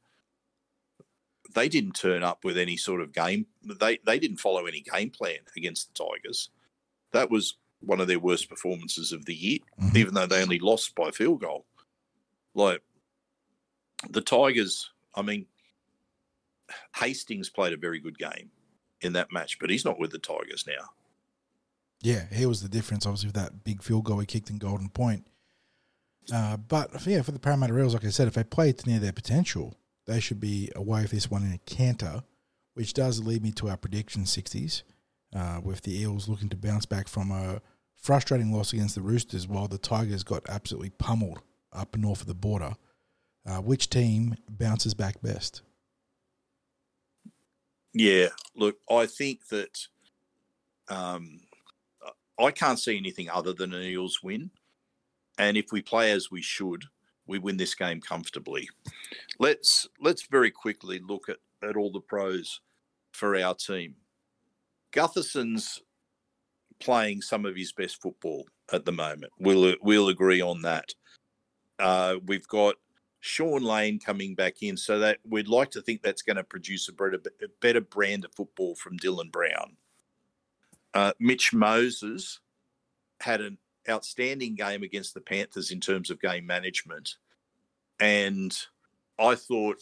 they didn't turn up with any sort of game. They they didn't follow any game plan against the Tigers. That was one of their worst performances of the year, Mhm. even though they only lost by a field goal. Like the Tigers, I mean, Hastings played a very good game in that match, but he's not with the Tigers now. Yeah, he was the difference, obviously, with that big field goal he kicked in Golden Point. Uh, but yeah, for the Parramatta Eels, like I said, if they play to near their potential, they should be away with this one in a canter, which does lead me to our prediction 60s, uh, with the Eels looking to bounce back from a frustrating loss against the Roosters while the Tigers got absolutely pummeled up north of the border. Uh, which team bounces back best? Yeah, look, I think that um, I can't see anything other than an Eels win. And if we play as we should, we win this game comfortably. Let's let's very quickly look at, at all the pros for our team. Gutherson's playing some of his best football at the moment. We'll we'll agree on that. Uh, we've got Shaun Lane coming back in, so that we'd like to think that's going to produce a better, a better brand of football from Dylan Brown. Uh, Mitch Moses had an outstanding game against the Panthers in terms of game management, and I thought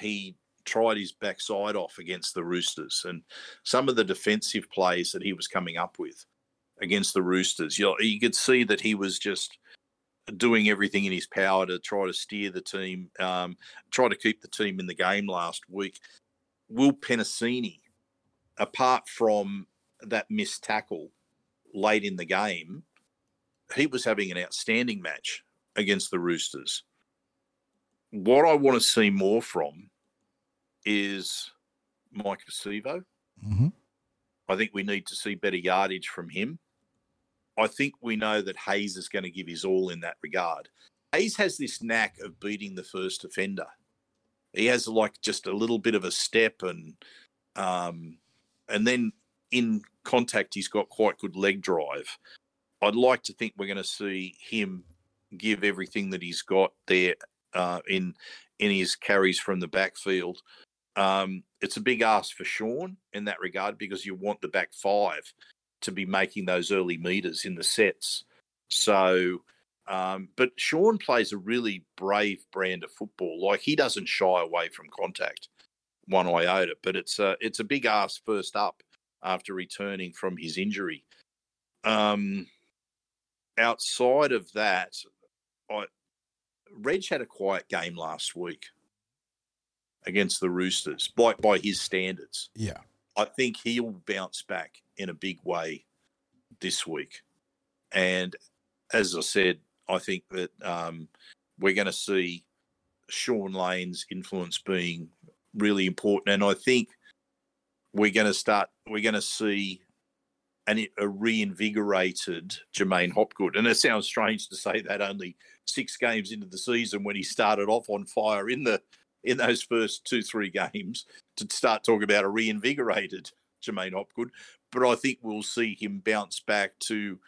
he tried his backside off against the Roosters, and some of the defensive plays that he was coming up with against the Roosters, you, know, you could see that he was just doing everything in his power to try to steer the team, um, try to keep the team in the game last week. Will Penisini, apart from that missed tackle late in the game, he was having an outstanding match against the Roosters. What I want to see more from is Maika Sivo. Mm-hmm. I think we need to see better yardage from him. I think we know that Haze is going to give his all in that regard. Haze has this knack of beating the first offender. He has like just a little bit of a step and um, and then in contact he's got quite good leg drive. I'd like to think we're going to see him give everything that he's got there uh, in in his carries from the backfield. Um, it's a big ask for Sean in that regard because you want the back five to be making those early meters in the sets. So, um, but Sean plays a really brave brand of football. Like he doesn't shy away from contact one iota. But it's a it's a big ask first up after returning from his injury. Um, outside of that, I Reg had a quiet game last week against the Roosters by by his standards. Yeah. I think he'll bounce back in a big way this week. And as I said, I think that um, we're going to see Shaun Lane's influence being really important. And I think we're going to start, we're going to see an, a reinvigorated J'maine Hopgood. And it sounds strange to say that only six games into the season when he started off on fire in the in those first two, three games to start talking about a reinvigorated J'maine Hopgood. But I think we'll see him bounce back to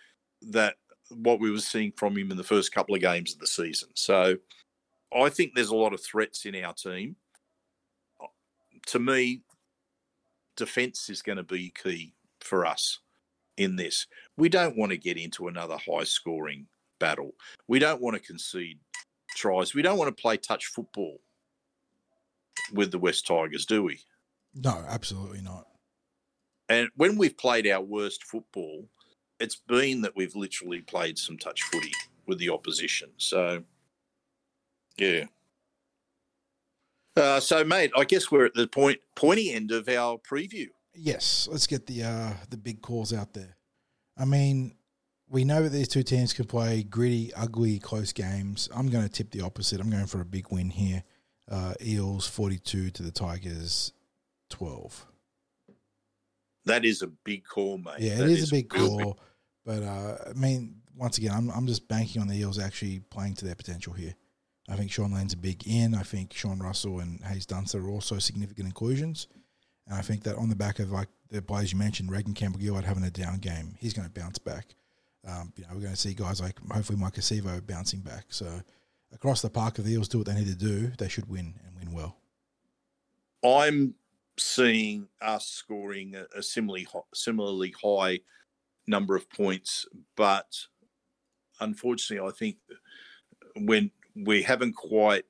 that what we were seeing from him in the first couple of games of the season. So I think there's a lot of threats in our team. Uh, to me, defence is going to be key for us in this. We don't want to get into another high scoring battle. We don't want to concede tries. We don't want to play touch football with the West Tigers, do we? No, absolutely not. And when we've played our worst football, it's been that we've literally played some touch footy with the opposition. So, yeah. Uh, so, mate, I guess we're at the point pointy end of our preview. Yes, let's get the uh, the big calls out there. I mean, we know that these two teams can play gritty, ugly, close games. I'm going to tip the opposite. I'm going for a big win here. Uh, Eels 42 to the Tigers 12. That is a big call, mate. Yeah, that it is, a big call. But uh, I mean, once again, I'm I'm just banking on the Eels actually playing to their potential here. I think Shaun Lane's a big in. I think Sean Russell and Haze Dunster are also significant inclusions. And I think that on the back of like the players you mentioned, Regan Campbell Gillard having a down game, he's going to bounce back. Um, you know, we're going to see guys like hopefully Maika Sivo bouncing back. So across the park, if the Eels do what they need to do, they should win and win well. I'm seeing us scoring a, a similarly ho- similarly high number of points, but unfortunately, I think when we haven't quite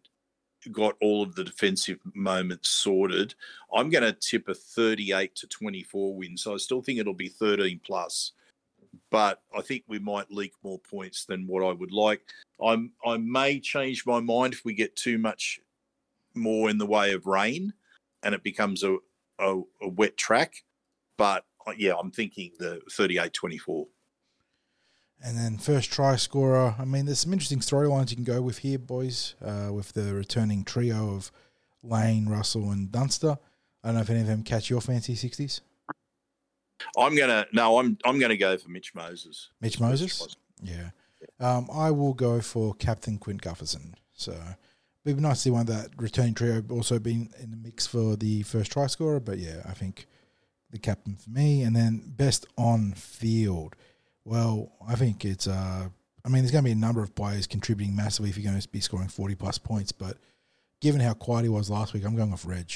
got all of the defensive moments sorted, I'm going to tip a 38 to 24 win. So I still think it'll be 13 plus, but I think we might leak more points than what I would like. I'm I may change my mind if we get too much more in the way of rain and it becomes a, a, a wet track. But uh, yeah, I'm thinking the 38 24. And then first try scorer. I mean, there's some interesting storylines you can go with here, boys, uh, with the returning trio of Lane, Russell, and Dunster. I don't know if any of them catch your fancy 60s. I'm gonna no, I'm I'm gonna go for Mitch Moses. Mitch Moses? Yeah. Um, I will go for Captain Clint Gutherson. So it'd be nice to see one of that returning trio also being in the mix for the first try scorer. But yeah, I think the captain for me. And then best on field. Well, I think it's. Uh, I mean, there's going to be a number of players contributing massively if you're going to be scoring 40 plus points. But given how quiet he was last week, I'm going off Reg.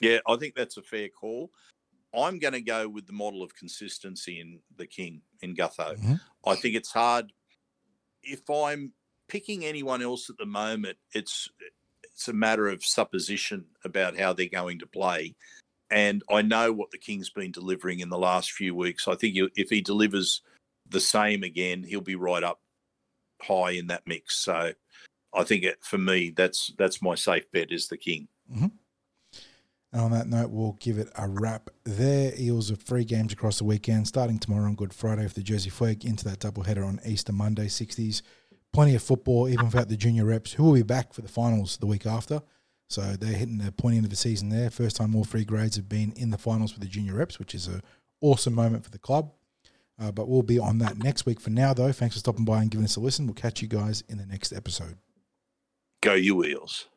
Yeah, I think that's a fair call. I'm going to go with the model of consistency in the King in Gutho. Mhm. I think it's hard. If I'm picking anyone else at the moment, it's it's a matter of supposition about how they're going to play. And I know what the King's been delivering in the last few weeks. I think if he delivers the same again, he'll be right up high in that mix. So I think it, for me, that's that's my safe bet is the King. Mm-hmm. And on that note, we'll give it a wrap there. Eels have three games across the weekend, starting tomorrow on Good Friday for the Jersey Flegg, into that doubleheader on Easter Monday, 60s. Plenty of football, even without the junior reps, who will be back for the finals the week after. So they're hitting the point end of the season there. First time all three grades have been in the finals for the junior reps, which is an awesome moment for the club. Uh, but we'll be on that next week. For now, though, thanks for stopping by and giving us a listen. We'll catch you guys in the next episode. Go you Eels.